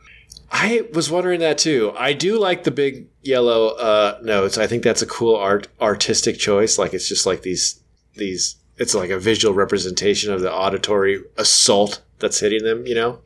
I was wondering that too. I do like the big yellow uh, notes. I think that's a cool art artistic choice. Like it's just like these these. It's like a visual representation of the auditory assault that's hitting them. You know,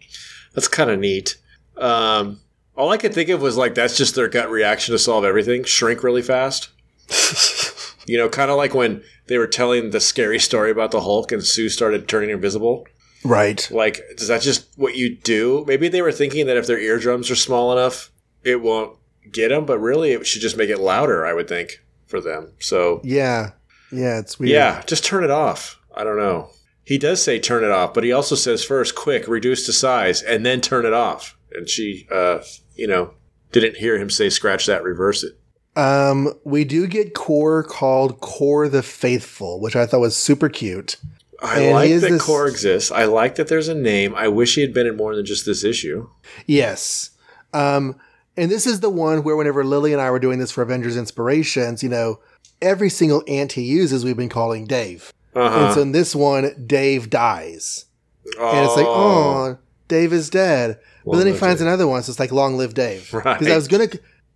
that's kind of neat. Um, all I could think of was like that's just their gut reaction to solve everything. Shrink really fast. You know, kind of like when they were telling the scary story about the Hulk and Sue started turning invisible. Right. Like, is that just what you do? Maybe they were thinking that if their eardrums are small enough, it won't get them, but really it should just make it louder, I would think, for them. So, Yeah. Yeah, it's weird. yeah, just turn it off. I don't know. he does say turn it off, but he also says first, quick, reduce to size, and then turn it off. And she, uh, you know, didn't hear him say scratch that, reverse it. Um, we do get Korr called Korr the Faithful, which I thought was super cute. I And like that this- Korr exists. I like that there's a name. I wish he had been in more than just this issue. Yes. Um, and this is the one where whenever Lily and I were doing this for Avengers Inspirations, you know, every single ant he uses, we've been calling Dave. Uh-huh. And so in this one, Dave dies. And it's like, oh, Dave is dead. But then he finds Dave. another one, so it's like long live Dave. Right. Because I was gonna,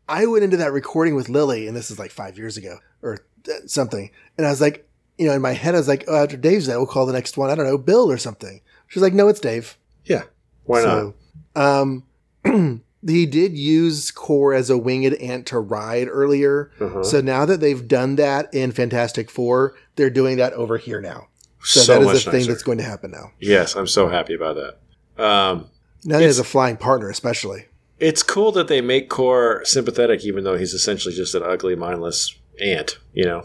I went into that recording with Lily, and this is like five years ago or uh, something, and I was like, you know, in my head, I was like, oh, after Dave's dead, we'll call the next one, I don't know, Bill or something. She's like, no, it's Dave. Yeah. Why not? So, um, he did use Korr as a winged ant to ride earlier. Uh-huh. So now that they've done that in Fantastic Four, they're doing that over here now. So, So that is much a thing nicer. that's going to happen now. Yes, I'm so happy about that. Um, Now he has a flying partner, especially. it's cool that they make Korr sympathetic, even though he's essentially just an ugly, mindless ant. You know,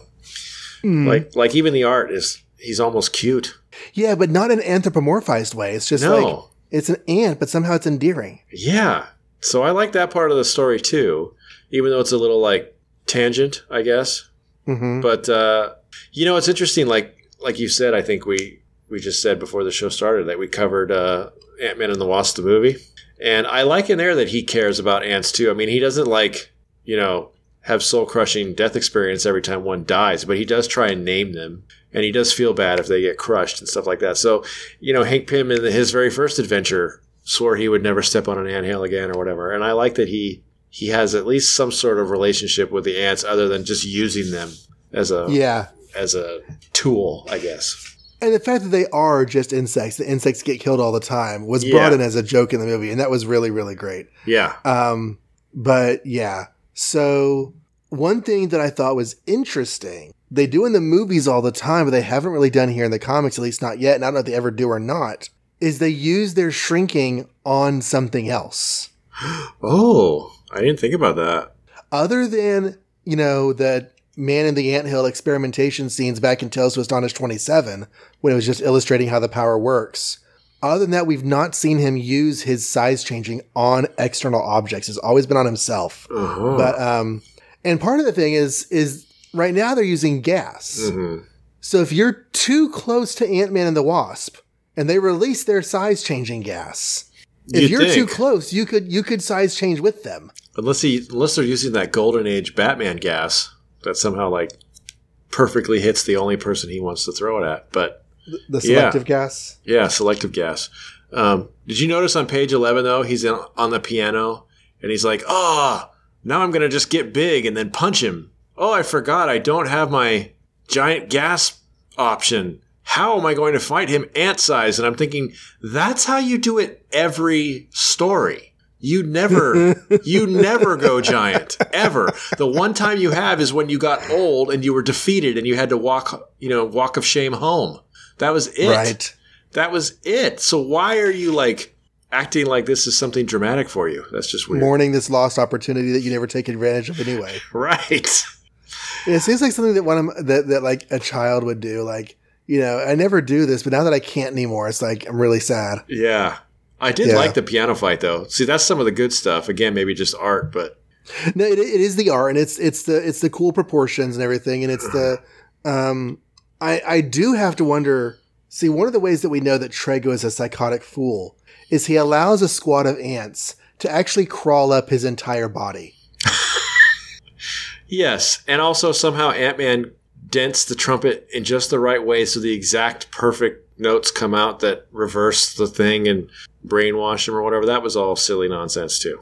Hmm. like like even the art is he's almost cute. Yeah, but not in an anthropomorphized way. It's just No. like it's an ant, but somehow it's endearing. Yeah, so I like that part of the story too, even though it's a little like tangent, I guess. hmm But uh, you know, it's interesting. Like like you said, I think we we just said before the show started that we covered uh, Ant Man and the Wasp the movie, and I like in there that he cares about ants too. I mean, he doesn't like you know have soul crushing death experience every time one dies, but he does try and name them, and he does feel bad if they get crushed and stuff like that. So you know, Hank Pym in his very first adventure swore he would never step on an anthill again or whatever, and I like that he. He has at least some sort of relationship with the ants, other than just using them as a Yeah. as a tool, I guess. And the fact that they are just insects, the insects get killed all the time, was Yeah. brought in as a joke in the movie, and that was really, really great. Yeah. Um, but yeah. So one thing that I thought was interesting, they do in the movies all the time, but they haven't really done here in the comics, at least not yet, and I don't know if they ever do or not, is they use their shrinking on something else. Oh, I didn't think about that. Other than, you know, the man in the anthill experimentation scenes back in Tales to Astonish 27, when it was just illustrating how the power works. Other than that, we've not seen him use his size changing on external objects. It's always been on himself. Uh-huh. But um, and part of the thing is is right now they're using gas. Mhm. So if you're too close to Ant Man and the Wasp, and they release their size changing gas, if You'd you're too close, you could you could size change with them. Unless he, unless they're using that golden age Batman gas that somehow like perfectly hits the only person he wants to throw it at. But The Yeah. selective gas. yeah, selective gas. Um, did you notice on page eleven though he's in, on the piano and he's like, "Ah, now I'm gonna just get big and then punch him." Oh, I forgot I don't have my giant gas option. How am I going to fight him ant size? And I'm thinking that's how you do it every story. You never, you never go giant ever. The one time you have is when you got old and you were defeated and you had to walk, you know, walk of shame home. That was it. Right. That was it. So why are you like acting like this is something dramatic for you? That's just weird. Mourning this lost opportunity that you never take advantage of anyway. Right. It seems like something that one of, that that like a child would do. Like you know, I never do this, but now that I can't anymore, it's like I'm really sad. Yeah. I did Yeah. like the piano fight though. See, that's some of the good stuff. Again, maybe just art, but No, it, it is the art, and it's it's the it's the cool proportions and everything, and it's the um. I I do have to wonder. See, one of the ways that we know that Trago is a psychotic fool is he allows a squad of ants to actually crawl up his entire body. yes. And also somehow Ant Man dents the trumpet in just the right way so the exact perfect notes come out that reverse the thing and brainwash him or whatever. That was all silly nonsense too.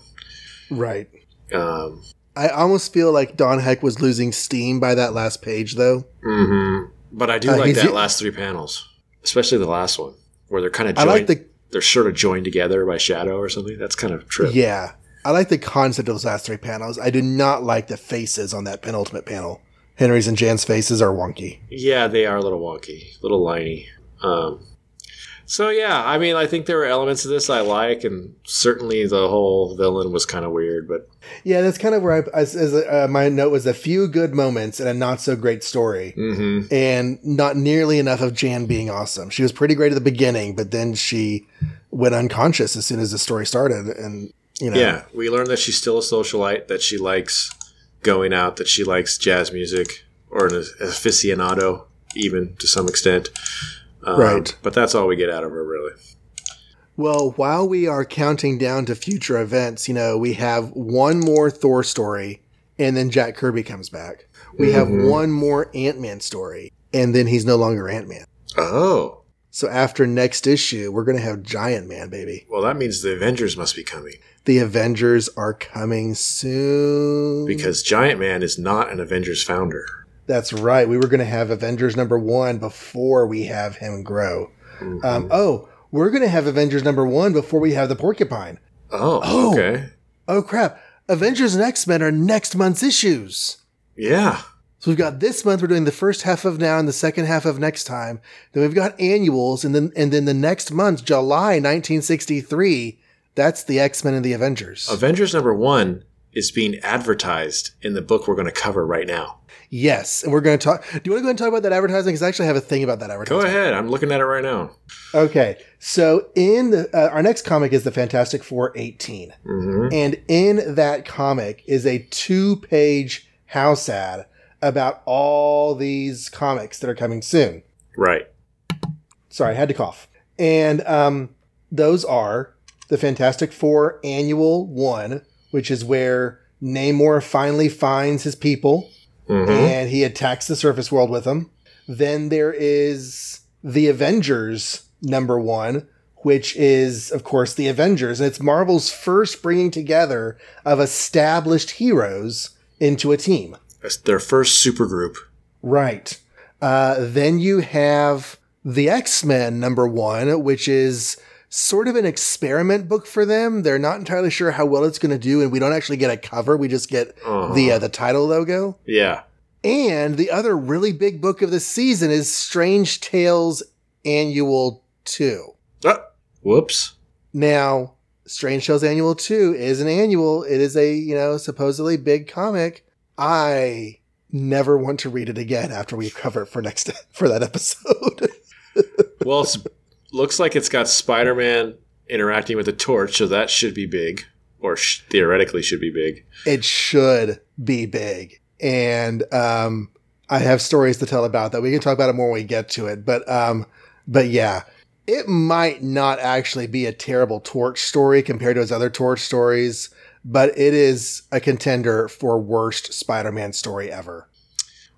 Right. Um, I almost feel like Don Heck was losing steam by that last page, though. mhm. But I do Uh, like that last three panels, especially the last one where they're kind of I like the they're sort of joined together by shadow or something. That's kind of true. yeah. I like the concept of those last three panels. I do not like the faces on that penultimate panel. Henry's and Jan's faces are wonky. Yeah, they are a little wonky, a little liney. Um, So yeah, I mean, I think there were elements of this I like, and certainly the whole villain was kind of weird. But Yeah, that's kind of where I, as, as uh, my note was a few good moments and a not so great story, mhm. and not nearly enough of Jan being awesome. She was pretty great at the beginning, but then she went unconscious as soon as the story started, and you know, yeah, we learned that she's still a socialite, that she likes going out, that she likes jazz music, or an aficionado, even to some extent. Um, Right. But that's all we get out of her, really. Well, while we are counting down to future events, you know, we have one more Thor story, and then Jack Kirby comes back. We have Mhm. one more Ant Man story, and then he's no longer Ant Man. Oh, So after next issue, we're going to have Giant Man, baby. well, that means the Avengers must be coming The Avengers are coming soon. because Giant Man is not an Avengers founder. That's right. We were going to have Avengers number one before we have him grow. Mhm. Um, oh, we're going to have Avengers number one before we have the porcupine. oh, oh. okay. Oh, crap. Avengers and X Men are next month's issues. Yeah. So we've got this month. We're doing the first half of now and the second half of next time. Then we've got annuals, and then and then the next month, July 1963. That's the X Men and the Avengers. Avengers number one is being advertised in the book we're going to cover right now. Yes, and we're going to talk. Do you want to go and talk about that advertising? Because I actually have a thing about that advertising. Go ahead. I'm looking at it right now. Okay, so in the, uh, our next comic is the Fantastic Four 18, hmm and in that comic is a two-page house ad about all these comics that are coming soon. Right. Sorry, I had to cough. And um, those are the Fantastic Four Annual One, which is where Namor finally finds his people hmm and he attacks the surface world with them. Then there is the Avengers number one, which is, of course, the Avengers. And it's Marvel's first bringing together of established heroes into a team. That's their first supergroup. Right. Uh, then you have the X Men number one, which is sort of an experiment book for them. They're not entirely sure how well it's going to do, and we don't actually get a cover. We just get Uh-huh. the uh, the title logo. Yeah. And the other really big book of the season is Strange Tales Annual Two. Ah, whoops. Now, Strange Tales Annual 2 is an annual. It is a, you know, supposedly big comic. I never want to read it again after we cover it for next for that episode. Well, looks like it's got Spider Man interacting with a torch, so that should be big, or sh- theoretically should be big. it should be big. And um I have stories to tell about that. We can talk about it more when we get to it. But um but yeah, it might not actually be a terrible torch story compared to his other torch stories, but it is a contender for worst Spider-Man story ever.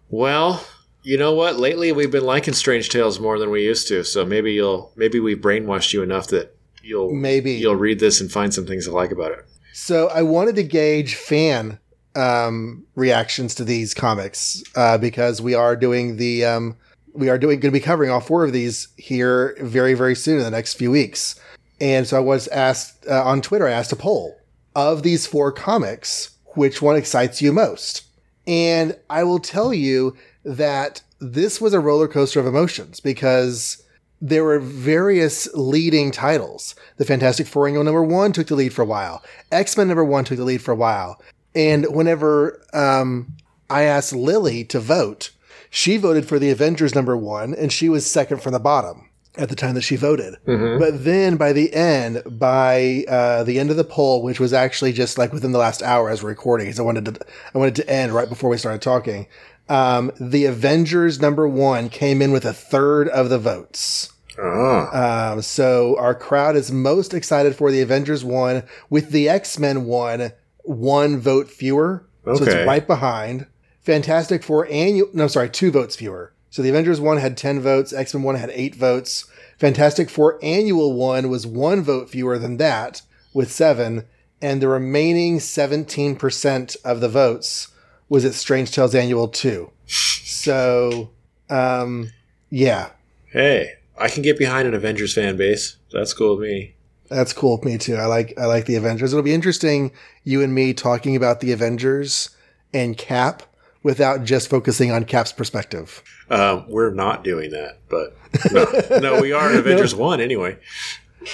Well, you know what? Lately, we've been liking Strange Tales more than we used to. So maybe you'll maybe we've brainwashed you enough that you'll Maybe. you'll read this and find some things to like about it. So I wanted to gauge fan um, reactions to these comics uh, because we are doing the um, we are doing going to be covering all four of these here very very soon in the next few weeks. And so I was asked uh, on Twitter. I asked a poll of these four comics, which one excites you most? And I will tell you that this was a roller coaster of emotions because there were various leading titles. The Fantastic Four Annual number one took the lead for a while. X Men number one took the lead for a while. And whenever um, I asked Lily to vote, she voted for the Avengers number one, and she was second from the bottom at the time that she voted. Mm-hmm. But then by the end, by uh, the end of the poll, which was actually just like within the last hour as we're recording, because I wanted to, I wanted to end right before we started talking. Um, the Avengers number one came in with a third of the votes. Ah, Um, so our crowd is most excited for the Avengers one, with the X Men one one vote fewer. Okay. So it's right behind. Fantastic Four annual. No, sorry, two votes fewer. So the Avengers one had ten votes. X Men one had eight votes. Fantastic Four annual one was one vote fewer than that, with seven, and the remaining seventeen percent of the votes was at Strange Tales Annual two. So, um, yeah, hey, I can get behind an Avengers fan base. That's cool with me. That's cool with me too. I like I like the Avengers. It'll be interesting you and me talking about the Avengers and Cap without just focusing on Cap's perspective. Um, we're not doing that, but no, no we are in Avengers no. 1 anyway.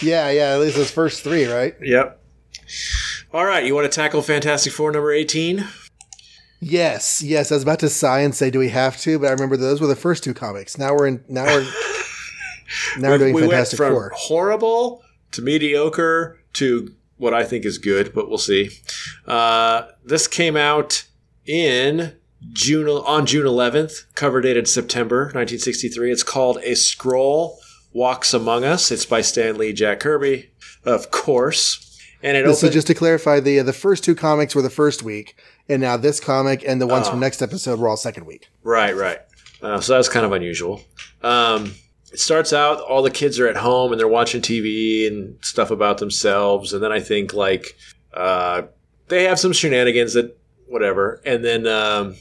Yeah, yeah, at least those first three, right? Yep. All right, you want to tackle Fantastic Four number 18? Yes, yes. I was about to sigh and say, "Do we have to?" But I remember those were the first two comics. Now we're in. Now we're. now we're doing we Fantastic went from Four. Horrible to mediocre to what I think is good, but we'll see. Uh, this came out in June on June 11th, cover dated September 1963. It's called A Skrull Walks Among Us. It's by Stan Lee, Jack Kirby, of course. And it so just to clarify, the uh, the first two comics were the first week, and now this comic and the ones oh. from next episode were all second week. Right, right. Uh, so that's kind of unusual. Um, it starts out all the kids are at home and they're watching TV and stuff about themselves, and then I think like uh, they have some shenanigans that whatever, and then um,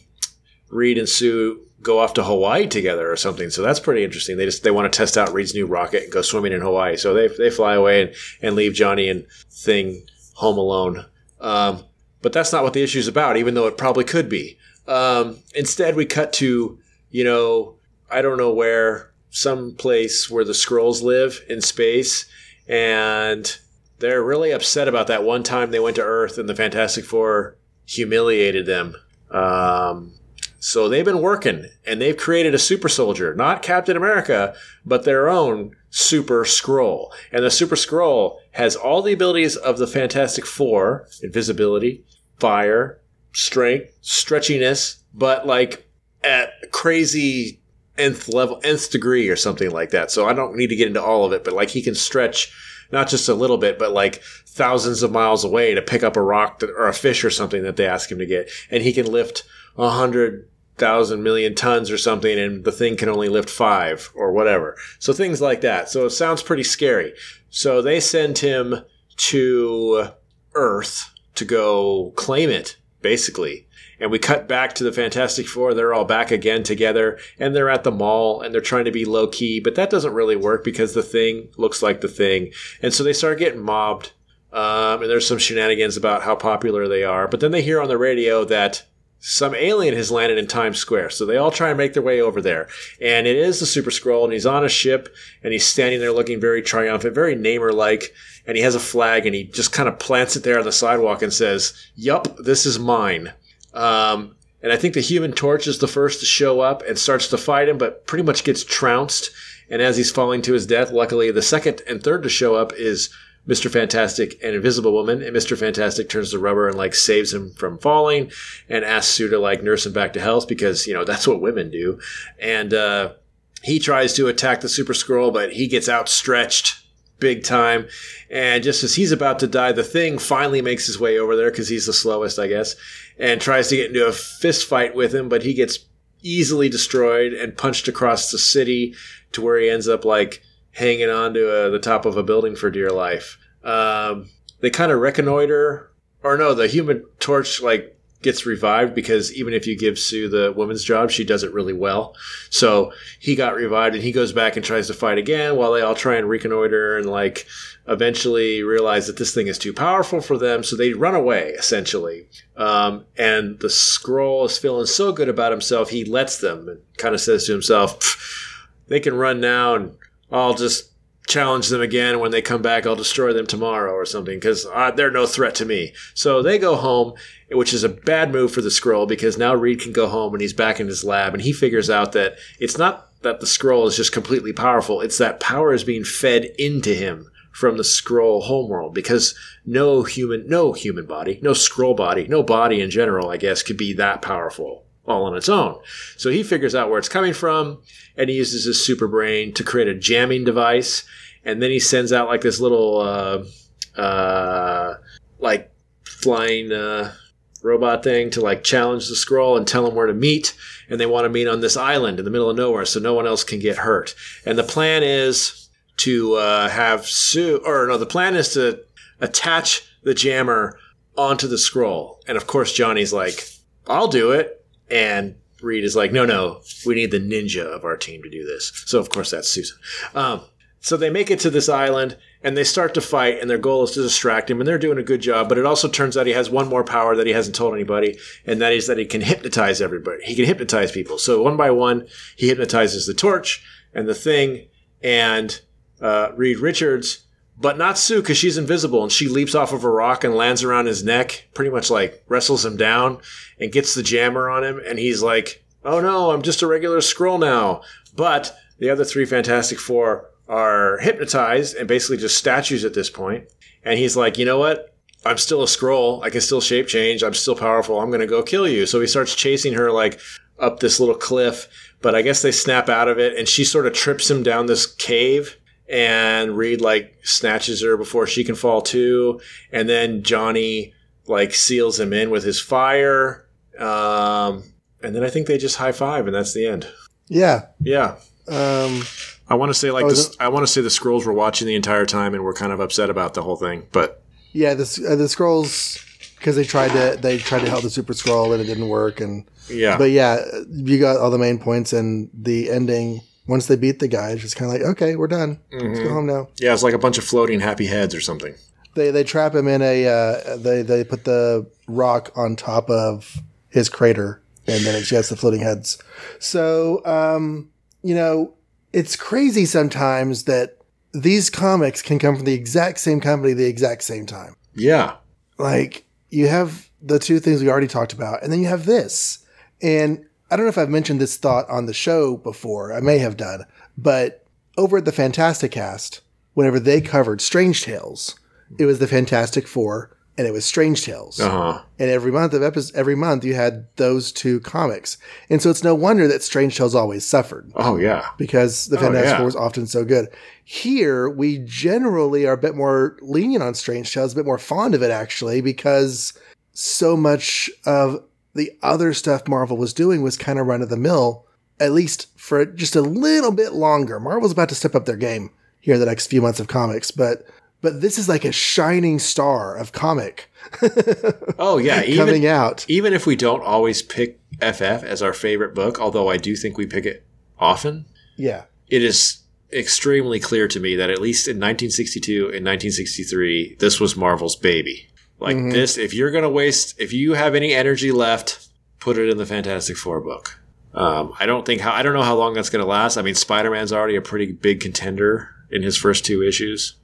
Reed and Sue go off to Hawaii together or something. So that's pretty interesting. They just they want to test out Reed's new rocket and go swimming in Hawaii. So they they fly away and, and leave Johnny and Thing home alone. Um, but that's not what the issue is about, even though it probably could be. Um, instead, we cut to you know I don't know where some place where the Skrulls live in space, and they're really upset about that one time they went to Earth and the Fantastic Four humiliated them. Um, so they've been working and they've created a super soldier, not Captain America, but their own super Skrull. And the super Skrull has all the abilities of the Fantastic Four invisibility, fire, strength, stretchiness, but like at crazy nth level, nth degree or something like that. So I don't need to get into all of it, but like he can stretch not just a little bit, but like thousands of miles away to pick up a rock that, or a fish or something that they ask him to get. And he can lift a hundred thousand million tons or something and the thing can only lift five or whatever. So things like that. So it sounds pretty scary. So they send him to Earth to go claim it, basically. And we cut back to the Fantastic Four. They're all back again together and they're at the mall and they're trying to be low key, but that doesn't really work because the thing looks like the thing. And so they start getting mobbed. Um, and there's some shenanigans about how popular they are. But then they hear on the radio that some alien has landed in Times Square. So they all try and make their way over there. And it is the Super Skrull, and he's on a ship, and he's standing there looking very triumphant, very Namor like. And he has a flag, and he just kind of plants it there on the sidewalk and says, Yup, this is mine. Um, and I think the Human Torch is the first to show up and starts to fight him, but pretty much gets trounced. And as he's falling to his death, luckily the second and third to show up is Mr. Fantastic and Invisible Woman, and Mr. Fantastic turns the rubber and like saves him from falling and asks Sue to like nurse him back to health because, you know, that's what women do. And uh, he tries to attack the Super Skrull, but he gets outstretched big time. And just as he's about to die, the thing finally makes his way over there because he's the slowest, I guess, and tries to get into a fist fight with him, but he gets easily destroyed and punched across the city to where he ends up like hanging onto uh, the top of a building for dear life. Um, they kind of reconnoiter, or no, the Human Torch like gets revived because even if you give Sue the woman's job, she does it really well. So he got revived and he goes back and tries to fight again while they all try and reconnoiter and like eventually realize that this thing is too powerful for them. So they run away essentially. Um, and the Skrull is feeling so good about himself, he lets them and kind of says to himself, they can run now and I'll just challenge them again. When they come back, I'll destroy them tomorrow or something because uh, they're no threat to me. So they go home, which is a bad move for the Skrull because now Reed can go home and he's back in his lab and he figures out that it's not that the Skrull is just completely powerful. It's that power is being fed into him from the Skrull homeworld because no human, no human body, no Skrull body, no body in general, I guess, could be that powerful all on its own. So he figures out where it's coming from and he uses his super brain to create a jamming device. And then he sends out like this little, uh, uh, like flying, uh, robot thing to like challenge the Skrull and tell him where to meet. And they want to meet on this island in the middle of nowhere so no one else can get hurt. And the plan is to, uh, have Sue, or no, the plan is to attach the jammer onto the Skrull. And of course, Johnny's like, I'll do it and Reed is like, no, no, we need the ninja of our team to do this. So of course that's Susan. Um, So they make it to this island and they start to fight, and their goal is to distract him, and they're doing a good job. But it also turns out he has one more power that he hasn't told anybody, and that is that he can hypnotize everybody. He can hypnotize people. So one by one, he hypnotizes the torch and the thing and uh, Reed Richards, but not Sue because she's invisible, and she leaps off of a rock and lands around his neck, pretty much like wrestles him down, and gets the jammer on him, and he's like, "Oh no, I'm just a regular Skrull now." But the other three Fantastic Four are hypnotized and basically just statues at this point. And he's like, you know what? I'm still a Skrull. I can still shape change. I'm still powerful. I'm going to go kill you. So he starts chasing her like up this little cliff. But I guess they snap out of it and she sort of trips him down this cave. And Reed like snatches her before she can fall too. And then Johnny like seals him in with his fire. Um, and then I think they just high five and that's the end. Yeah. Yeah. Um, I want to say like Oh, this, is I want to say the Skrulls were watching the entire time and were kind of upset about the whole thing. But yeah, the uh, the Skrulls because they tried to they tried to help the Super Skrull and it didn't work. And yeah, but yeah, you got all the main points and the ending. Once they beat the guy, it's just kind of like, okay, we're done. Let's go home now. yeah, it's like a bunch of floating happy heads or something. They they trap him in a uh, they they put the rock on top of his crater, and then it gets the floating heads. So um, you know, it's crazy sometimes that these comics can come from the exact same company, the exact same time. Yeah, like you have the two things we already talked about, and then you have this. And I don't know if I've mentioned this thought on the show before. I may have done, but over at the Fantastic Cast, whenever they covered Strange Tales, it was the Fantastic Four and it was Strange Tales. uh huh. And every month of episodes, every month you had those two comics. And so it's no wonder that Strange Tales always suffered Oh yeah, because the Fantastic yeah. Four was often so good. Here, we generally are a bit more lenient on Strange Tales, a bit more fond of it actually, because so much of the other stuff Marvel was doing was kind of run of the mill, at least for just a little bit longer. Marvel's about to step up their game here in the next few months of comics, but but this is like a shining star of comic oh yeah. Even coming out. even if we don't always pick FF as our favorite book, although I do think we pick it often, Yeah. it is extremely clear to me that at least in 1962 and 1963, this was Marvel's baby. Like Mhm. this, if you're gonna waste, if you have any energy left, put it in the Fantastic Four book. Um, I don't think how I don't know how long that's gonna last. I mean, Spider Man's already a pretty big contender in his first two issues.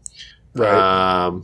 Right. Um,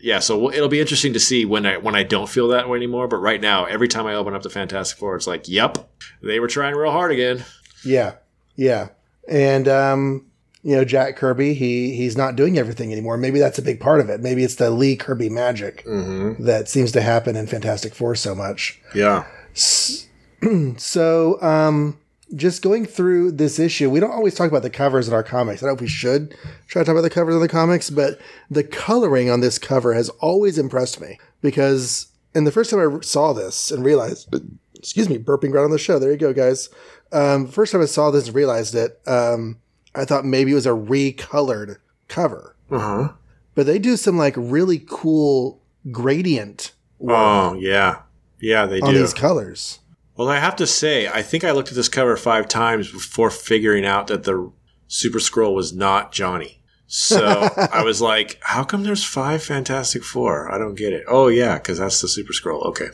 yeah, so it'll be interesting to see when I when I don't feel that way anymore. But right now, every time I open up the Fantastic Four, it's like, yep, they were trying real hard again. Yeah, yeah, and um, you know Jack Kirby, he he's not doing everything anymore. Maybe that's a big part of it. Maybe it's the Lee Kirby magic Mm-hmm. that seems to happen in Fantastic Four so much. Yeah. So, um, just going through this issue, we don't always talk about the covers in our comics. I don't know if we should try to talk about the covers of the comics, but the coloring on this cover has always impressed me because, and the first time I saw this and realized, excuse me, burping right on the show. There you go, guys. Um, first time I saw this and realized it, um, I thought maybe it was a recolored cover, Uh huh. but they do some like really cool gradient work Oh yeah, yeah, they do on do. these colors. Well, I have to say, I think I looked at this cover five times before figuring out that the Super Skrull was not Johnny. So I was like, "How come there's five Fantastic Four? I don't get it." Oh yeah, because that's the Super Skrull. Okay.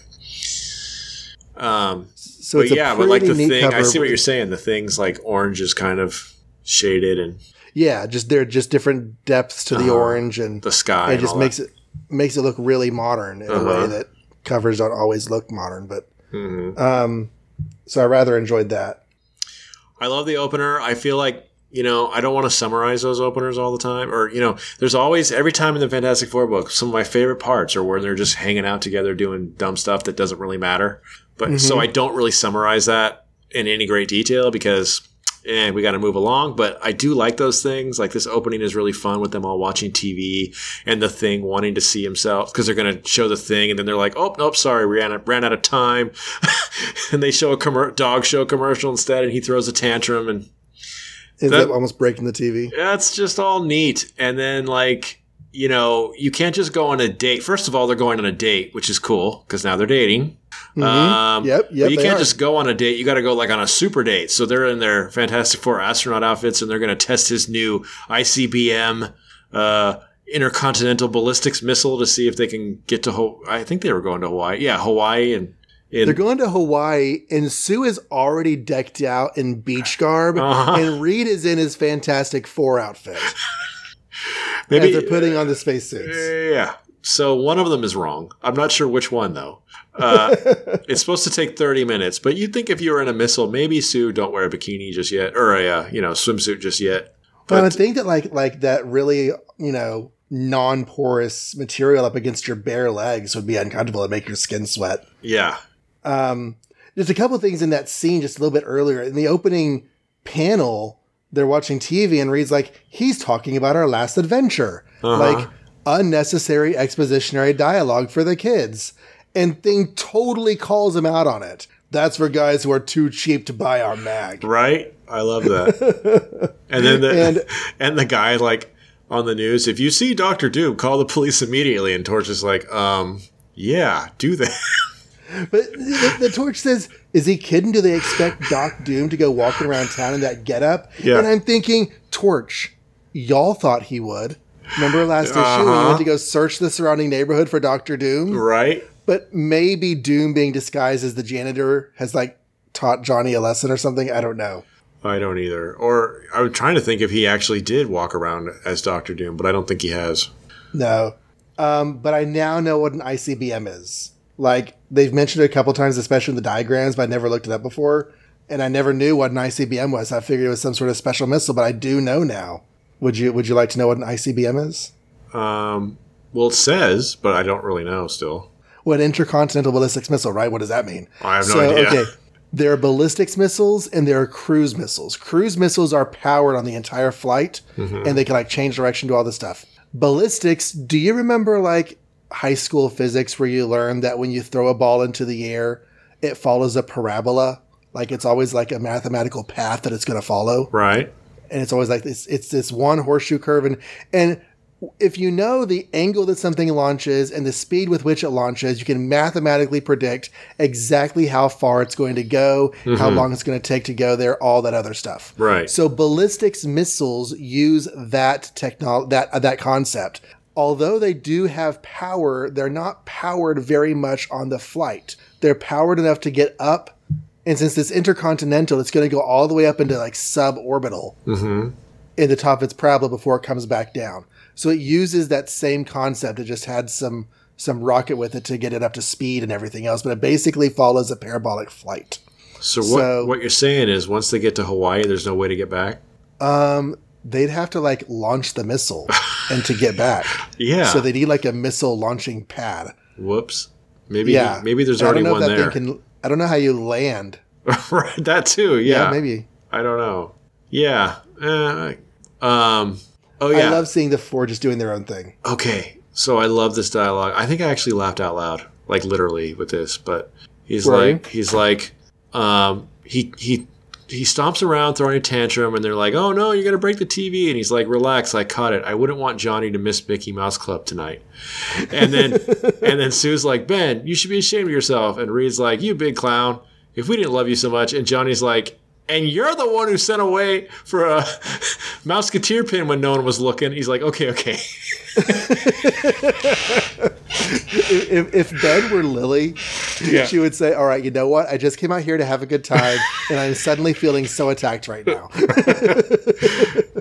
Um, So but yeah, but like the thing, I see what you're saying. The things like orange is kind of shaded, and Yeah, just they're just different depths to the Uh-huh. orange, and the sky. it just makes it makes it look really modern in a Uh-huh. way that covers don't always look modern. But That. Mhm. um, so I rather enjoyed that. I love the opener. I feel like you know I don't want to summarize those openers all the time, or you know, there's always every time in the Fantastic Four book, some of my favorite parts are where they're just hanging out together doing dumb stuff that doesn't really matter. But so I don't really summarize that in any great detail because. Eh, we got to move along, but I do like those things. Like this opening is really fun with them all watching TV and the thing wanting to see himself because they're going to show the thing, and then they're like, "Oh, nope, sorry, we ran ran out of time," and they show a commer- dog show commercial instead, and he throws a tantrum, and Ends That- up almost breaking the TV. that's just all neat. And then like you know, you can't just go on a date. First of all, they're going on a date, which is cool because now they're dating. Um, Yep, yep, you can't are. just go on a date. You got to go like on a super date. So they're in their Fantastic Four astronaut outfits, and they're going to test his new ICBM uh, intercontinental ballistics missile to see if they can get to. Ho- I think they were going to Hawaii. Yeah, Hawaii and. in- They're going to Hawaii, and Sue is already decked out in beach garb, Uh-huh. and Reed is in his Fantastic Four outfit maybe they're putting on the spacesuits. Yeah. So one of them is wrong. I'm not sure which one though. Uh, it's supposed to take 30 minutes, but you'd think if you were in a missile, maybe Sue don't wear a bikini just yet, or a uh, you know swimsuit just yet. But I would think that like like that really you know non-porous material up against your bare legs would be uncomfortable and make your skin sweat. yeah, Um, there's a couple things in that scene just a little bit earlier in the opening panel. They're watching TV and reads like, he's talking about our last adventure, Uh-huh. like unnecessary expositionary dialogue for the kids, and Thing totally calls him out on it. That's for guys who are too cheap to buy our mag. right. I love that. and then the and, And- the guy like on the news, if you see Doctor Doom, call the police immediately. And Torch is like, um, yeah, do that. But the, the torch says, "Is he kidding? Do they expect Doc Doom to go walking around town in that getup?" Yeah. And I'm thinking, Torch, y'all thought he would. Remember last issue when you Uh-huh. went to go search the surrounding neighborhood for Doctor Doom? right. But maybe Doom being disguised as the janitor has like taught Johnny a lesson or something. I don't know. I don't either. Or I was trying to think if he actually did walk around as Doctor Doom, but I don't think he has. No. Um, but I now know what an ICBM is. Like they've mentioned it a couple times, especially in the diagrams, but I never looked it up before. And I never knew what an ICBM was. I figured it was some sort of special missile, but I do know now. Would you Would you like to know what an ICBM is? Um, well, it says, but I don't really know still. What intercontinental ballistics missile, right? What does that mean? I have no idea. Okay. There are ballistics missiles and there are cruise missiles. Cruise missiles are powered on the entire flight Mm-hmm. and they can like change direction, do all this stuff. Ballistics, do you remember like high school physics where you learned that when you throw a ball into the air, it follows a parabola? Like it's always like a mathematical path that it's going to follow Right. and it's always like this it's this one horseshoe curve and and if you know the angle that something launches and the speed with which it launches you can mathematically predict exactly how far it's going to go how long it's going to take to go there all that other stuff. Right. so ballistics missiles use that technology that uh, that concept. Although they do have power they're not powered very much on the flight. They're powered enough to get up and since it's intercontinental, it's going to go all the way up into like suborbital in the top of its parabola before it comes back down. So it uses that same concept. It just had some some rocket with it to get it up to speed and everything else, but it basically follows a parabolic flight. So what So- what you're saying is once they get to Hawaii, there's no way to get back. Um, they'd have to like launch the missile and to get back. Yeah. So they need like a missile launching pad. Whoops. Maybe Yeah. maybe there's I already don't know one there. can. I don't know how you land. right. That too. Yeah. Yeah, maybe. I don't know. Yeah. Uh, um. Oh yeah. I love seeing the four just doing their own thing. okay. So I love this dialogue. I think I actually laughed out loud, like literally with this. But he's Were you? like, he's like, um, he he he stomps around throwing a tantrum, and they're like, "Oh no, you're gonna break the TV!" And he's like, "Relax, I caught it. I wouldn't want Johnny to miss Mickey Mouse Club tonight." And then and then Sue's like, "Ben, you should be ashamed of yourself." And Reed's like, "You big clown. If we didn't love you so much," and Johnny's like. And you're the one who sent away for a Mouseketeer pin when no one was looking. He's like, okay, okay. if, if Ben were Lily, Yeah. she would say, "All right, you know what? I just came out here to have a good time, and I'm suddenly feeling so attacked right now."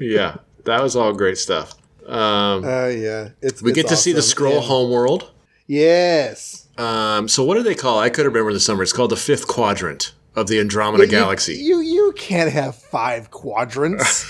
yeah, that was all great stuff. Um, Oh yeah, it's we it's get to see the Skrull And- homeworld. Yes, Um, so what do they call? it? I could remember the summer. It's called the fifth quadrant of the Andromeda You- Galaxy. You you can't have five quadrants.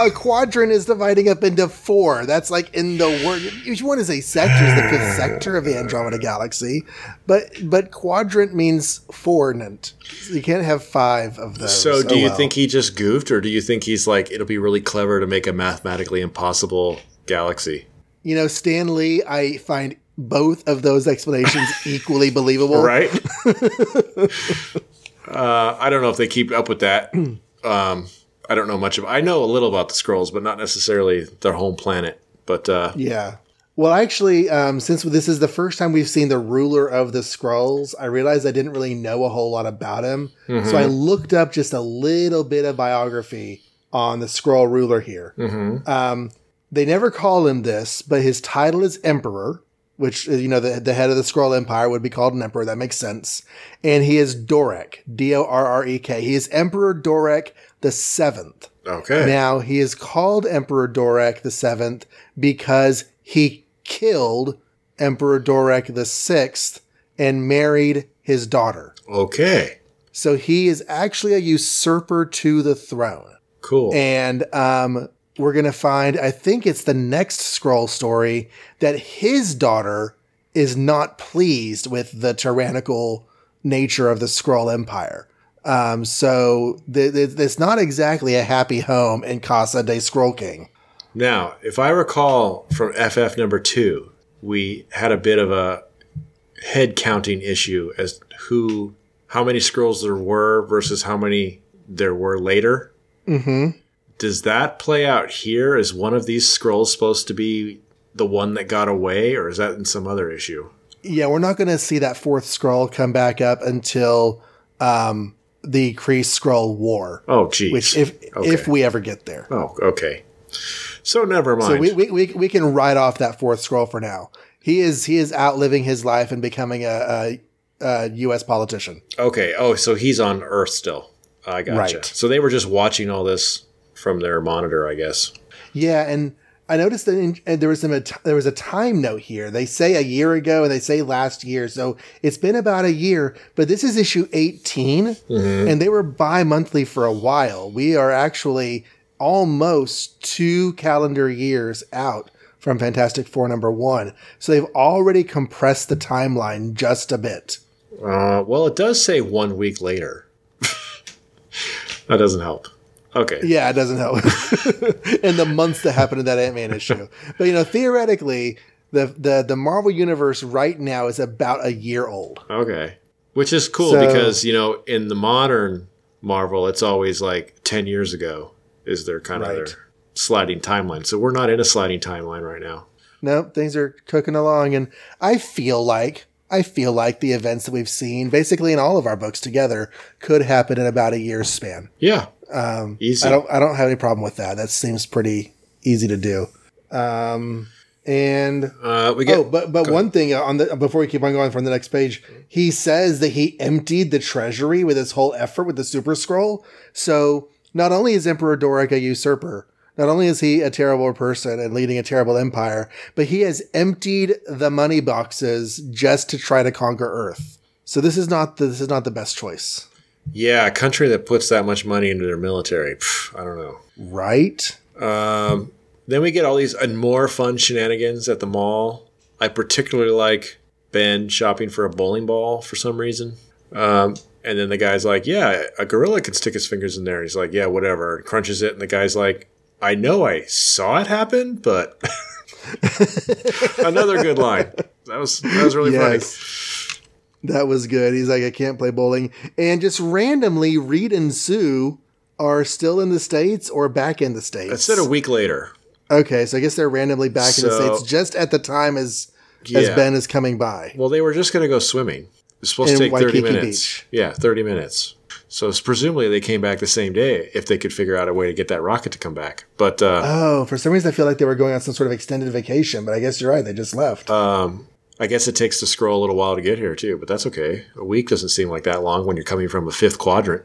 a quadrant is dividing up into four. That's like in the word. Each one to say sector, is the fifth sector of the Andromeda Galaxy, but but quadrant means fournant. You can't have five of those. so do Oh, you well. think he just goofed, or do you think he's like it'll be really clever to make a mathematically impossible galaxy? You know, Stan Lee, I find both of those explanations equally believable. Right. uh, I don't know if they keep up with that. Um, I don't know much of. I know a little about the Skrulls, but not necessarily their home planet. But uh, Yeah. Well, actually, um, since this is the first time we've seen the ruler of the Skrulls, I realized I didn't really know a whole lot about him. Mm-hmm. So I looked up just a little bit of biography on the Skrull ruler here. Mm-hmm. Um, they never call him this, but his title is Emperor, which, uh, you know, the, the head of the Skrull Empire would be called an Emperor. That makes sense. And he is Dorrek, D O R R E K. He is Emperor Dorrek the Seventh. Okay. Now, he is called Emperor Dorrek the Seventh because he killed Emperor Dorrek the Sixth and married his daughter. okay. So he is actually a usurper to the throne. Cool. And um, we're going to find, I think it's the next Skrull story, that his daughter is not pleased with the tyrannical nature of the Skrull empire. Um, so th- th- it's not exactly a happy home in Casa de Skrull King. Now, if I recall from FF number two, we had a bit of a head counting issue as who, how many Skrulls there were versus how many there were later. Mm-hmm. Does that play out here? Is one of these Skrulls supposed to be the one that got away, or is that in some other issue? Yeah, we're not going to see that fourth Skrull come back up until um, the Kree Skrull War, Oh, geez. which if Okay. if we ever get there. oh, okay. So never mind. So we, we, we, we can write off that fourth Skrull for now. He is he is outliving his life and becoming a, a, a U.S. politician. Okay. Oh, so he's on Earth still. I gotcha. Right. So they were just watching all this from their monitor, I guess. Yeah, and I noticed that in, and there was some there was a time note here. They say a year ago and they say last year, so it's been about a year. But this is issue 18 and they were bi-monthly for a while. We are actually almost two calendar years out from Fantastic Four number one, so they've already compressed the timeline just a bit. Uh, well, it does say one week later. that doesn't help. Okay. Yeah, it doesn't help. and the months that happened in that Ant Man issue. But you know, theoretically, the, the the Marvel universe right now is about a year old. Okay. Which is cool So- because, you know, in the modern Marvel, it's always like 10 years ago is their kind of their sliding timeline. So we're not in a sliding timeline right now. No, things are cooking along, and I feel like I feel like the events that we've seen, basically in all of our books together, could happen in about a year's span. Yeah. Um, Easy. I don't I don't have any problem with that. That seems pretty easy to do. Um, and Uh, we get. oh, but but one thing on the before we keep on going from the next page, he says that he emptied the treasury with his whole effort with the Super Skrull. So not only is Emperor Dorrek a usurper, not only is he a terrible person and leading a terrible empire, but he has emptied the money boxes just to try to conquer Earth. So this is not the, this is not the best choice, yeah, a country that puts that much money into their military. pff, I don't know. right? Um, then we get all these and more fun shenanigans at the mall. I particularly like Ben shopping for a bowling ball for some reason. Um, and then the guy's like, "Yeah, a gorilla can stick his fingers in there." He's like, "Yeah, whatever." Crunches it, and the guy's like, "I know I saw it happen, but." Another good line. That was that was really Yes. That was good. He's like, I can't play bowling. And just randomly, Reed and Sue are still in the States or back in the States. It said a week later. Okay, so I guess they're randomly back in the States just at the time as as Ben is coming by. Well, they were just going to go swimming. It's supposed to In take 30 Waikiki minutes. Beach. Yeah, 30 minutes. So it's presumably they came back the same day if they could figure out a way to get that rocket to come back. But uh, Oh, for some reason I feel like they were going on some sort of extended vacation, but I guess you're right. They just left. um, I guess it takes the Skrull a little while to get here too, but that's okay. A week doesn't seem like that long when you're coming from a fifth quadrant.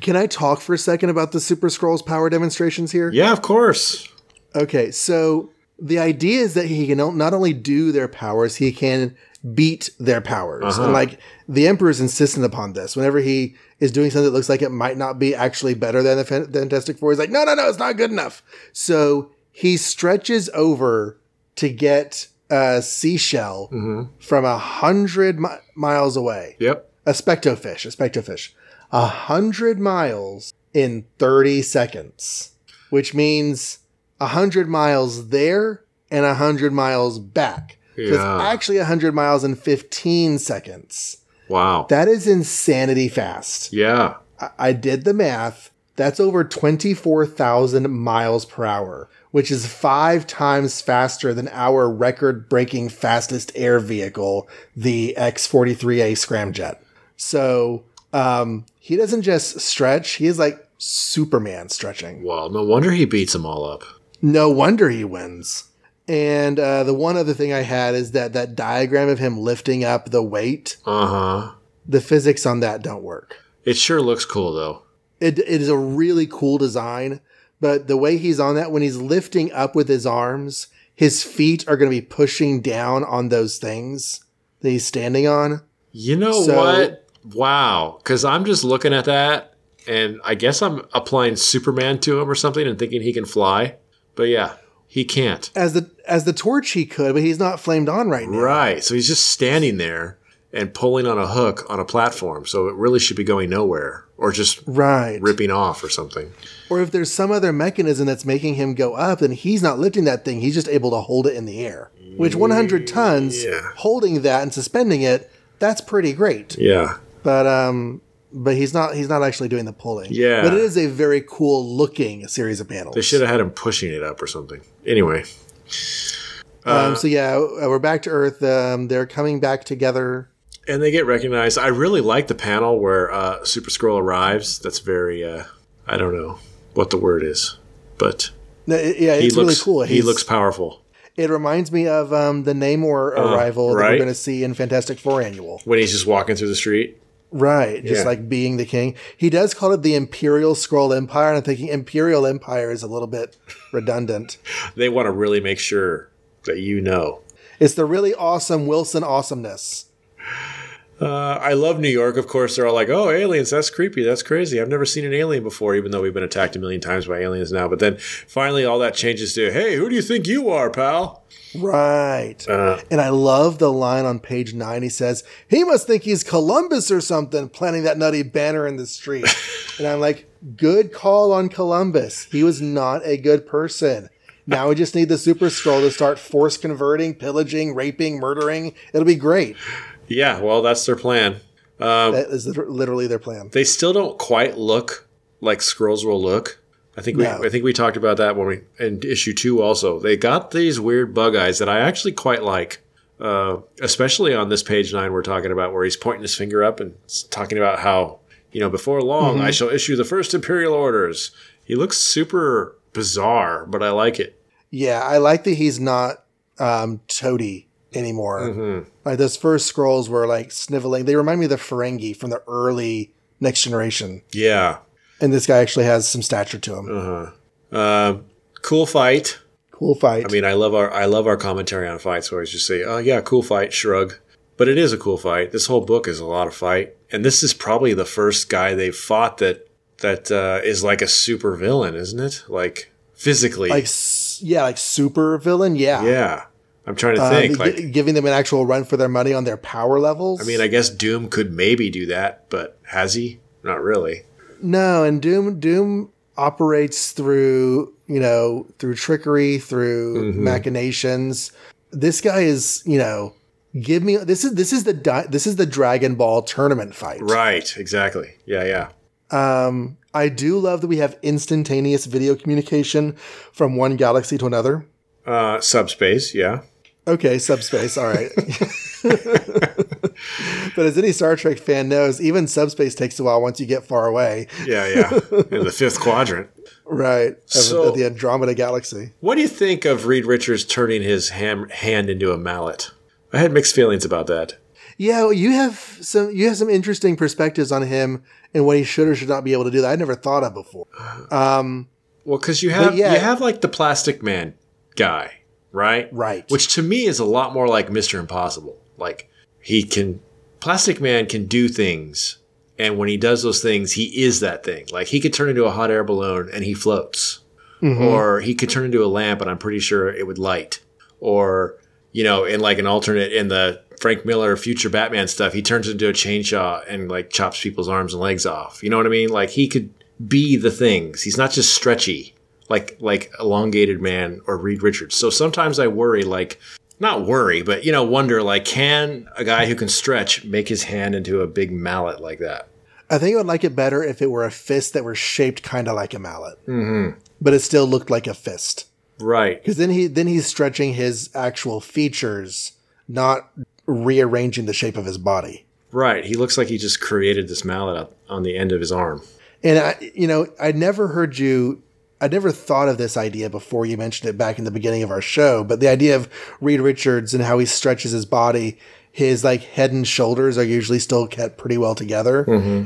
Can I talk for a second about the Super Skrulls power demonstrations here? Yeah, of course. Okay, so the idea is that he can not only do their powers, he can beat their powers. Uh-huh. And like the emperor is insistent upon this. Whenever he is doing something that looks like it might not be actually better than the Fan- Fantastic Four, he's like, no, no, no, it's not good enough. So he stretches over to get a seashell mm-hmm. from a hundred mi- miles away Yep. a spectofish, a spectofish, a hundred miles in 30 seconds, which means a hundred miles there and a hundred miles back. It's Yeah. actually a hundred miles in 15 seconds. Wow. That is insanity fast. yeah. I, I did the math. That's over 24,000 miles per hour, which is five times faster than our record breaking fastest air vehicle, the X 43A Scramjet. So um, he doesn't just stretch, he is like Superman stretching. Well, no wonder he beats them all up. No wonder he wins. And uh, the one other thing I had is that that diagram of him lifting up the weight, Uh huh. the physics on that don't work. It sure looks cool though. It, it is a really cool design, but the way he's on that, when he's lifting up with his arms, his feet are going to be pushing down on those things that he's standing on. You know So- what? Wow. Because I'm just looking at that, and I guess I'm applying Superman to him or something and thinking he can fly. But yeah, he can't. As the as the torch he could, but he's not flamed on right now. Right. So he's just standing there and pulling on a hook on a platform. So it really should be going nowhere or just Right. ripping off or something. Or if there's some other mechanism that's making him go up, then he's not lifting that thing. He's just able to hold it in the air. Which 100 tons, Yeah. holding that and suspending it, that's pretty great. Yeah. But um, but he's not he's not actually doing the pulling. Yeah. But it is a very cool looking series of panels. They should have had him pushing it up or something. Anyway. Um, so yeah, uh, we're back to Earth. Um, they're coming back together. And they get recognized. I really like the panel where uh, Super Skrull arrives. That's very, uh, I don't know what the word is, but No, it- Yeah, it's looks really cool. he looks powerful. It reminds me of um, the Namor arrival that we're going to see in Fantastic Four Annual. when he's just walking through the street. Right, just Yeah. like being the king. He does call it the Imperial Skrull Empire, and I'm thinking Imperial Empire is a little bit redundant. They want to really make sure that you know. It's the really awesome Wilson awesomeness. Uh, I love New York. Of course, they're all like, "Oh, aliens! That's creepy. That's crazy. I've never seen an alien before." Even though we've been attacked a million times by aliens now, but then finally, all that changes to, "Hey, who do you think you are, pal?" Right. Uh, And I love the line on page nine. He says, he must think he's Columbus or something, planting that nutty banner in the street. and I'm like, good call on Columbus. He was not a good person. Now we just need the Super Skrull to start force converting, pillaging, raping, murdering. It'll be great. Yeah, well, that's their plan. Um, That is literally their plan. they still don't quite look like Skrulls will look. I think we No. I think we talked about that when we in issue two also. They got these weird bug eyes that I actually quite like. Uh, especially on this page nine we're talking about where he's pointing his finger up and talking about how, you know, before long Mm-hmm. I shall issue the first imperial orders. He looks super bizarre, but I like it. Yeah, I like that he's not um, toady anymore. Mm-hmm. Like those first Skrulls were like sniveling. They remind me of the Ferengi from the early Next Generation. Yeah. And this guy actually has some stature to him. Uh-huh. Um, cool fight. Cool fight. I mean, I love our I love our commentary on fights. Where I just say, "Oh yeah, cool fight," shrug. But it is a cool fight. This whole book is a lot of fight, and this is probably the first guy they've fought that that uh, is like a super villain, isn't it? Like physically, like yeah, like super villain. Yeah, yeah. I'm trying to Uh, think. gi- like, giving them an actual run for their money on their power levels. I mean, I guess Doom could maybe do that, but has he? Not really. no, and Doom Doom operates through you know through trickery, through Mm-hmm. machinations. This guy is you know give me this is this is the di- this is the Dragon Ball tournament fight. Right. Exactly. Yeah. Yeah. Um, I do love that we have instantaneous video communication from one galaxy to another. Uh, subspace. Yeah. Okay, subspace. All right. but as any Star Trek fan knows, even subspace takes a while once you get far away. Yeah. Yeah. In the fifth quadrant. Right. Of, So- of the Andromeda Galaxy. What do you think of Reed Richards turning his ham- hand into a mallet? I had mixed feelings about that. Yeah, well, you have some you have some interesting perspectives on him and what he should or should not be able to do that I never thought of before. Um, Well, because you have yeah. you have like the Plastic Man guy, right? Right. Which to me is a lot more like Mister Impossible. Like he can, Plastic Man can do things, and when he does those things, he is that thing. Like he could turn into a hot air balloon and he floats, mm-hmm. or he could turn into a lamp and I'm pretty sure it would light, or you know, in like an alternate in the Frank Miller future Batman stuff, he turns into a chainsaw and like chops people's arms and legs off. You know what I mean? Like he could be the things. He's not just stretchy like like elongated man or Reed Richards. So sometimes I worry like not worry, but you know, wonder like can a guy who can stretch make his hand into a big mallet like that? I think I would like it better if it were a fist that were shaped kind of like a mallet, mm-hmm. but it still looked like a fist. Right. Because then he then he's stretching his actual features, not rearranging the shape of his body. Right. He looks like he just created this mallet up on the end of his arm. And I, you know, I never heard you. I never thought of this idea before you mentioned it back in the beginning of our show. But the idea of Reed Richards and how he stretches his body, his like head and shoulders are usually still kept pretty well together.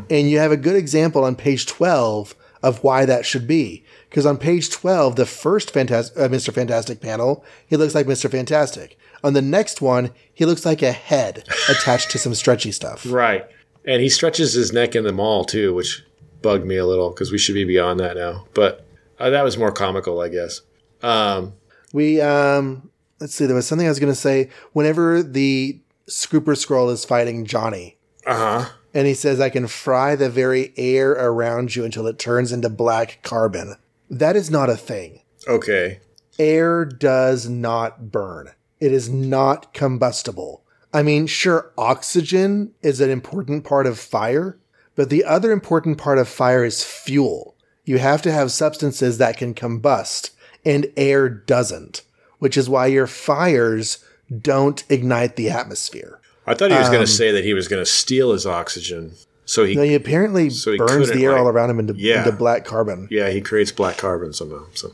And you have a good example on page twelve of why that should be. Because on page twelve, the first uh, Mr. Fantastic panel, he looks like Mr. Fantastic. On the next one, he looks like a head attached to some stretchy stuff. Right. And he stretches his neck in the mall too, which bugged me a little because we should be beyond that now. But uh, that was more comical, I guess. Um, We um let's see, there was something I was gonna say. Whenever the Super Skrull is fighting Johnny, uh huh. and he says, I can fry the very air around you until it turns into black carbon. That is not a thing. Okay. Air does not burn. It is not combustible. I mean, sure, oxygen is an important part of fire, but the other important part of fire is fuel. You have to have substances that can combust, and air doesn't, which is why your fires don't ignite the atmosphere. I thought he was going Um, to say that he was going to steal his oxygen. So he, No, he apparently So he burns the air like- all around him into, Yeah. into black carbon. yeah, he creates black carbon somehow. So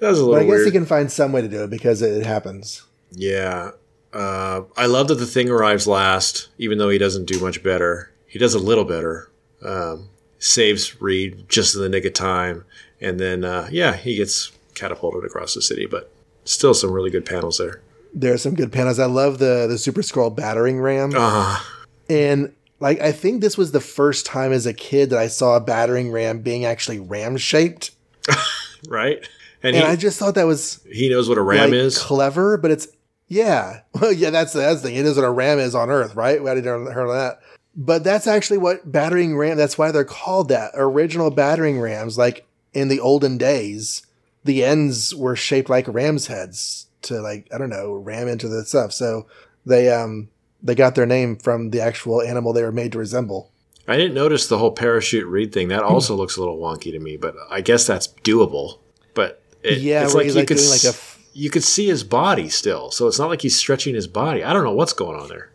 that was a little. But I guess weird. he can find some way to do it because it happens. Yeah. Uh, I love that the thing arrives last, even though he doesn't do much better. He does a little better. Um, saves Reed just in the nick of time. And then, uh, yeah, he gets catapulted across the city, but still some really good panels there. There are some good panels. I love the the Super Skrull battering ram. Uh, And like I think this was the first time as a kid that I saw a battering ram being actually ram shaped. right? And, And he, I just thought that was he knows what a ram like, is. clever, but it's yeah. Well, yeah, that's that's the thing. It is what a ram is on Earth, right? We to heard of that. But that's actually what battering ram that's why they're called that. Original battering rams, like in the olden days, the ends were shaped like ram's heads to like, I don't know, ram into the stuff. So they um they got their name from the actual animal they were made to resemble. I didn't notice the whole parachute Reed thing. That also looks a little wonky to me, but I guess that's doable. But it, Yeah, it's like he's, you like, could doing, like, a f- you could see his body still, so it's not like he's stretching his body. I don't know what's going on there,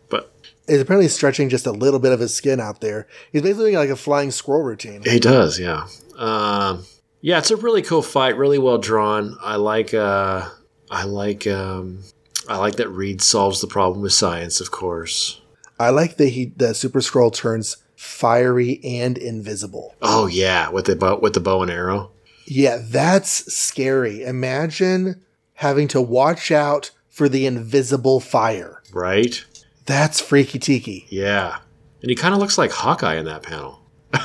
Is apparently stretching just a little bit of his skin out there. He's basically doing like a flying squirrel routine. he does. Yeah, um, yeah. It's a really cool fight, really well drawn. I like. Uh, I like. Um, I like that Reed solves the problem with science, of course. I like that he the super Skrull turns fiery and invisible. Oh yeah, with the bow, with the bow and arrow. Yeah, that's scary. Imagine having to watch out for the invisible fire. Right? That's freaky tiki. Yeah. And he kind of looks like Hawkeye in that panel.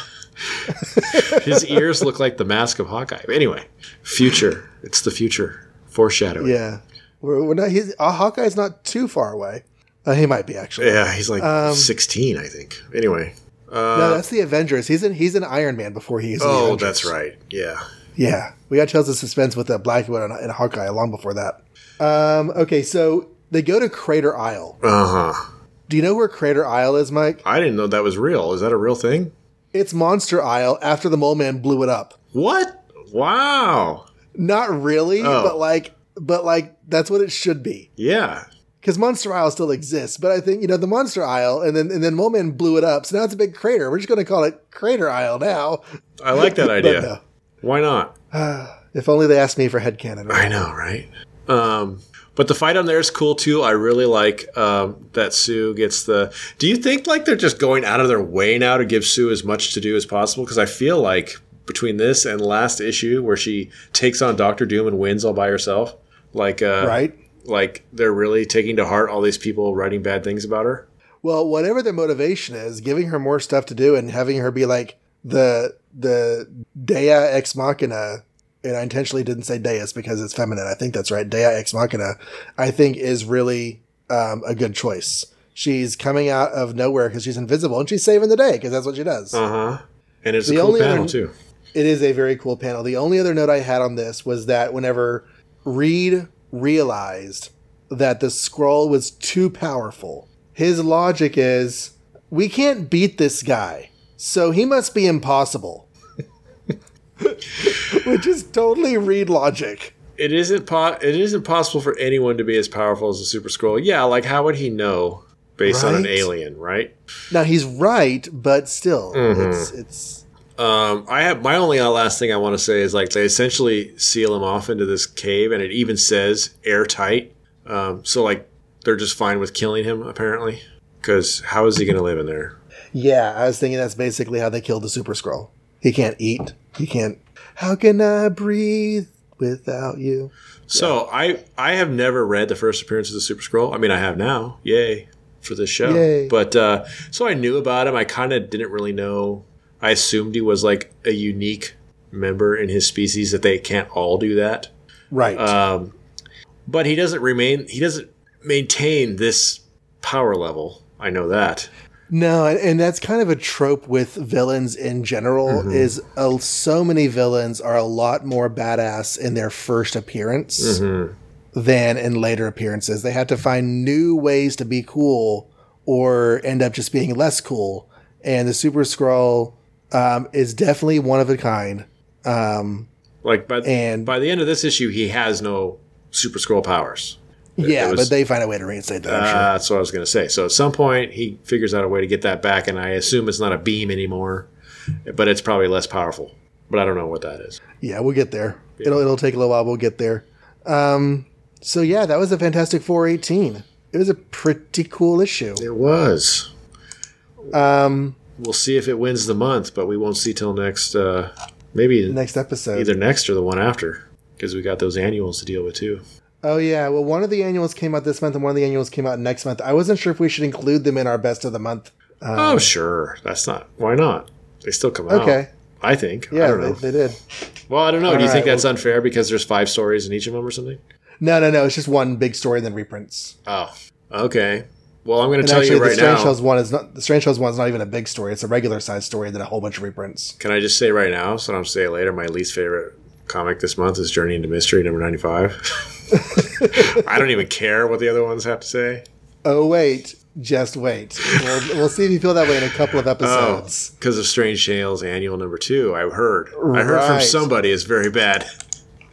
His ears look like the mask of Hawkeye. Anyway, future. It's the future. Foreshadowing. Yeah. We're, we're not, he's, uh, Hawkeye's not too far away. Uh, he might be actually. Yeah, he's like Um, 16, I think. Anyway. no, that's the Avengers. He's in he's in Iron Man before he is. the Oh, Avengers. that's right. Yeah. Yeah, we got Tales of Suspense with the Black Widow and, and Hawkeye long before that. Um, okay, so they go to Crater Isle. Uh huh. Do you know where Crater Isle is, Mike? I didn't know that was real. Is that a real thing? It's Monster Isle after the Mole Man blew it up. What? Wow. Not really, Oh. but like, but like that's what it should be. Yeah. Because Monster Isle still exists, but I think you know the Monster Isle, and then and then Mole Man blew it up, so now it's a big crater. We're just going to call it Crater Isle now. I like that idea. Why not? no. if only they asked me for headcanon. I know, right? Um, but the fight on there is cool too. I really like um, that Sue gets the. Do you think like they're just going out of their way now to give Sue as much to do as possible? Because I feel like between this and last issue, where she takes on Doctor Doom and wins all by herself, like uh, Right? like they're really taking to heart all these people writing bad things about her. Well, whatever their motivation is, giving her more stuff to do and having her be like the the Dea ex machina, and I intentionally didn't say Deus because it's feminine. I think that's right. Dea ex machina, I think is really um, a good choice. She's coming out of nowhere because she's invisible and she's saving the day because that's what she does. Uh huh. And it's a cool panel other- too. It is a very cool panel. The only other note I had on this was that whenever Reed realized that the Skrull was too powerful, his logic is we can't beat this guy, so he must be impossible. Which is totally Reed logic. it isn't po- it isn't possible for anyone to be as powerful as a Super Skrull. Yeah, like how would he know based on an alien, right? Now he's right, but still, Mhm. it's it's Um, I have my only uh, last thing I want to say is like they essentially seal him off into this cave, and it even says airtight. Um, so like they're just fine with killing him apparently, because how is he going to live in there? yeah. I was thinking that's basically how they killed the Super Skrull. He can't eat. He can't. How can I breathe without you? So I I have never read the first appearance of the Super Skrull. I mean, I have now. Yay for this show. Yay. But uh, so I knew about him. I kind of didn't really know. I assumed he was like a unique member in his species that they can't all do that. Right. Um, but he doesn't remain. He doesn't maintain this power level. I know that. No, and, that's kind of a trope with villains in general. Mm-hmm. Is uh, so many villains are a lot more badass in their first appearance Mm-hmm. than in later appearances. They had to find new ways to be cool, or end up just being less cool. And the Super Skrull um, is definitely one of a kind. Um, Like by And- by the end of this issue, he has no Super Skrull powers. Yeah, was- but they find a way to reinstate that. Uh, sure. That's what I was going to say. So at some point, he figures out a way to get that back, and I assume it's not a beam anymore, but it's probably less powerful. But I don't know what that is. Yeah, we'll get there. It'll it'll take a little while. We'll get there. Um, so yeah, that was a Fantastic Four eighteen. It was a pretty cool issue. It was. Um, We'll see if it wins the month, but we won't see till next. Uh, maybe next episode. either next or the one after, because we got those annuals to deal with too. Oh yeah, well one of the annuals came out this month and one of the annuals came out next month. I wasn't sure if we should include them in our best of the month. oh, um, sure. That's not. Why not? They still come out. Okay, I think. I yeah, don't they, know. they did. well, I don't know. Do you All think right, that's unfair because there's five stories in each of them or something? No, no, no. It's just one big story and then reprints. Oh, okay. Well, I'm going to tell actually, you the Strange now. Tales one is not the Strange Tales one is not even a big story. It's a regular sized story and then a whole bunch of reprints. Can I just say right now, so I don't say it later, my least favorite comic this month is Journey into Mystery number 95. I don't even care what the other ones have to say. Oh wait, just wait. We'll, we'll see if you feel that way in a couple of episodes. Because of Strange Tales annual number two, I heard. I heard from somebody it's very bad.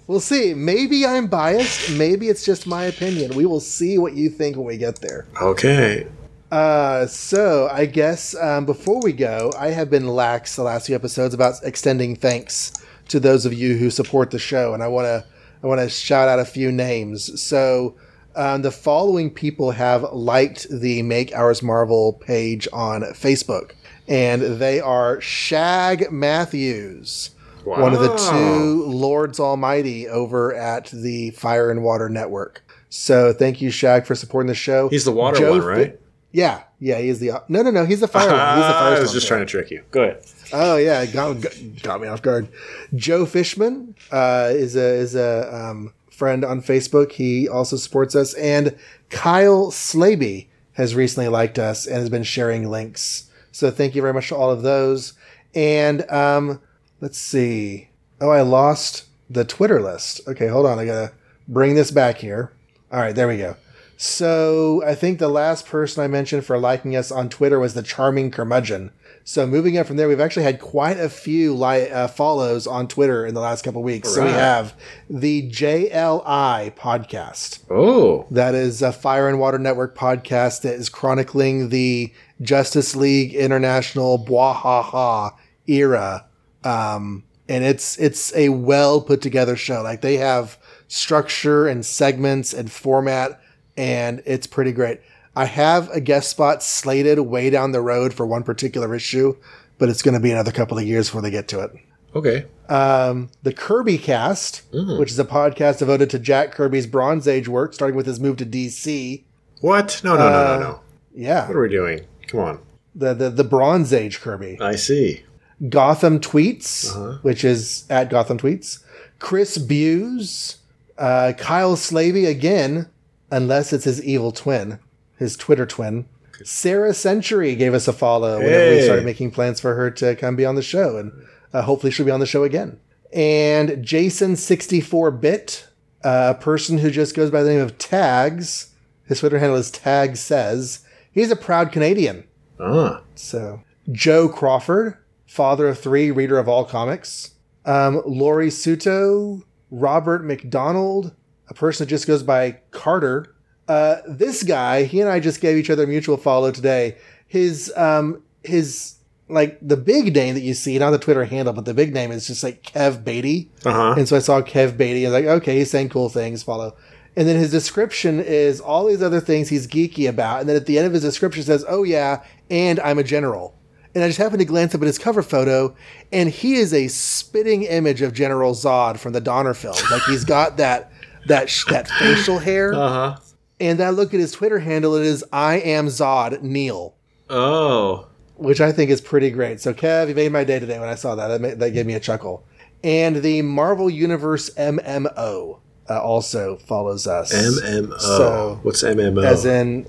We'll see. Maybe I'm biased. Maybe it's just my opinion. We will see what you think when we get there. Okay. Uh, so I guess um, before we go, I have been lax the last few episodes about extending thanks to those of you who support the show, and I want to I want to shout out a few names. So um, the following people have liked the Make Ours Marvel page on Facebook, and they are Shag Matthews. Wow. One of the two Lords Almighty over at the Fire and Water Network. So thank you, Shag, for supporting the show. He's the water Joe one, Fi- right? yeah, yeah, he's the no, no, no. He's the fire. one. He's the I was just trying to trick you. Go ahead. Oh yeah, got, got, got me off guard. Joe Fishman uh, is a is a um, friend on Facebook. He also supports us, and Kyle Slaby has recently liked us and has been sharing links. So thank you very much to all of those. And um, let's see. Oh, I lost the Twitter list. Okay, hold on. I gotta bring this back here. All right, there we go. So I think the last person I mentioned for liking us on Twitter was the charming curmudgeon. So moving up from there, we've actually had quite a few li- uh, follows on Twitter in the last couple weeks. So we have the JLI podcast. Oh. That is a Fire and Water Network podcast that is chronicling the Justice League International Bwahaha era. Um, and it's it's a well put together show. Like they have structure and segments and format, and it's pretty great. I have a guest spot slated way down the road for one particular issue, but it's going to be another couple of years before they get to it Okay. um, the Kirby Cast, which is a podcast devoted to Jack Kirby's Bronze Age work, starting with his move to DC. What? No, no, no, Uh, no, no. Yeah, What are we doing? Come on. the the, the Bronze Age Kirby. I see. Gotham Tweets, Uh-huh. which is at Gotham Tweets. Chris Buse, uh, Kyle Slavey again, unless it's his evil twin, his Twitter twin. Sarah Century gave us a follow whenever we started making plans for her to come be on the show, and uh, hopefully she'll be on the show again. And Jason sixty four bit, a person who just goes by the name of Tags. His Twitter handle is Tag Says. He's a proud Canadian. Ah. So Joe Crawford, father of three, reader of all comics. Um, Lori Suto, Robert McDonald, a person that just goes by Carter. Uh, this guy, he and I just gave each other a mutual follow today. His um, his like the big name that you see, not the Twitter handle, but the big name is just like Kev Beatty. Uh huh. And so I saw Kev Beatty and like, okay, he's saying cool things, follow. And then his description is all these other things he's geeky about. And then at the end of his description says, oh yeah, and I'm a general. And I just happened to glance up at his cover photo, and he is a spitting image of General Zod from the Donner film. Like he's got that that sh- that facial hair. Uh huh. And I look at his Twitter handle, it is I am Zod Neil Oh. which I think is pretty great. So, Kev, you made my day today when I saw that. That, made, that gave me a chuckle. And the Marvel Universe MMO uh, also follows us. MMO. So- What's MMO? As in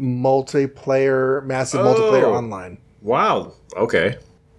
multiplayer, massive multiplayer Oh. online. wow. Okay.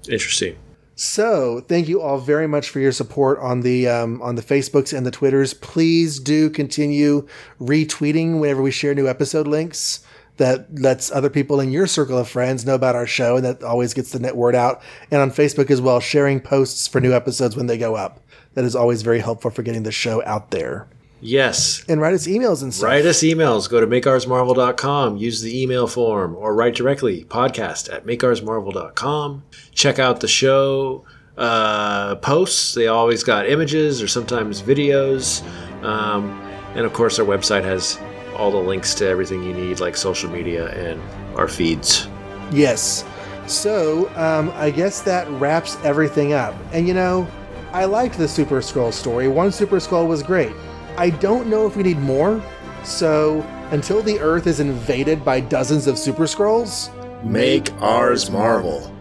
Interesting. So, thank you all very much for your support on the um, on the Facebooks and the Twitters. Please do continue retweeting whenever we share new episode links. That lets other people in your circle of friends know about our show, and that always gets the net word out. And on Facebook as well, sharing posts for new episodes when they go up. That is always very helpful for getting the show out there. Yes. And write us emails and stuff. Write us emails. Go to makeoursmarvel.com. Use the email form or write directly podcast at makeoursmarvel.com. Check out the show uh, posts. They always got images or sometimes videos. Um, and of course, our website has all the links to everything you need, like social media and our feeds. Yes. So, um, I guess that wraps everything up. And you know, I liked the Super Skrull story. One Super Skrull was great. I don't know if we need more. So, until the Earth is invaded by dozens of Super Skrulls, Make ours Marvel.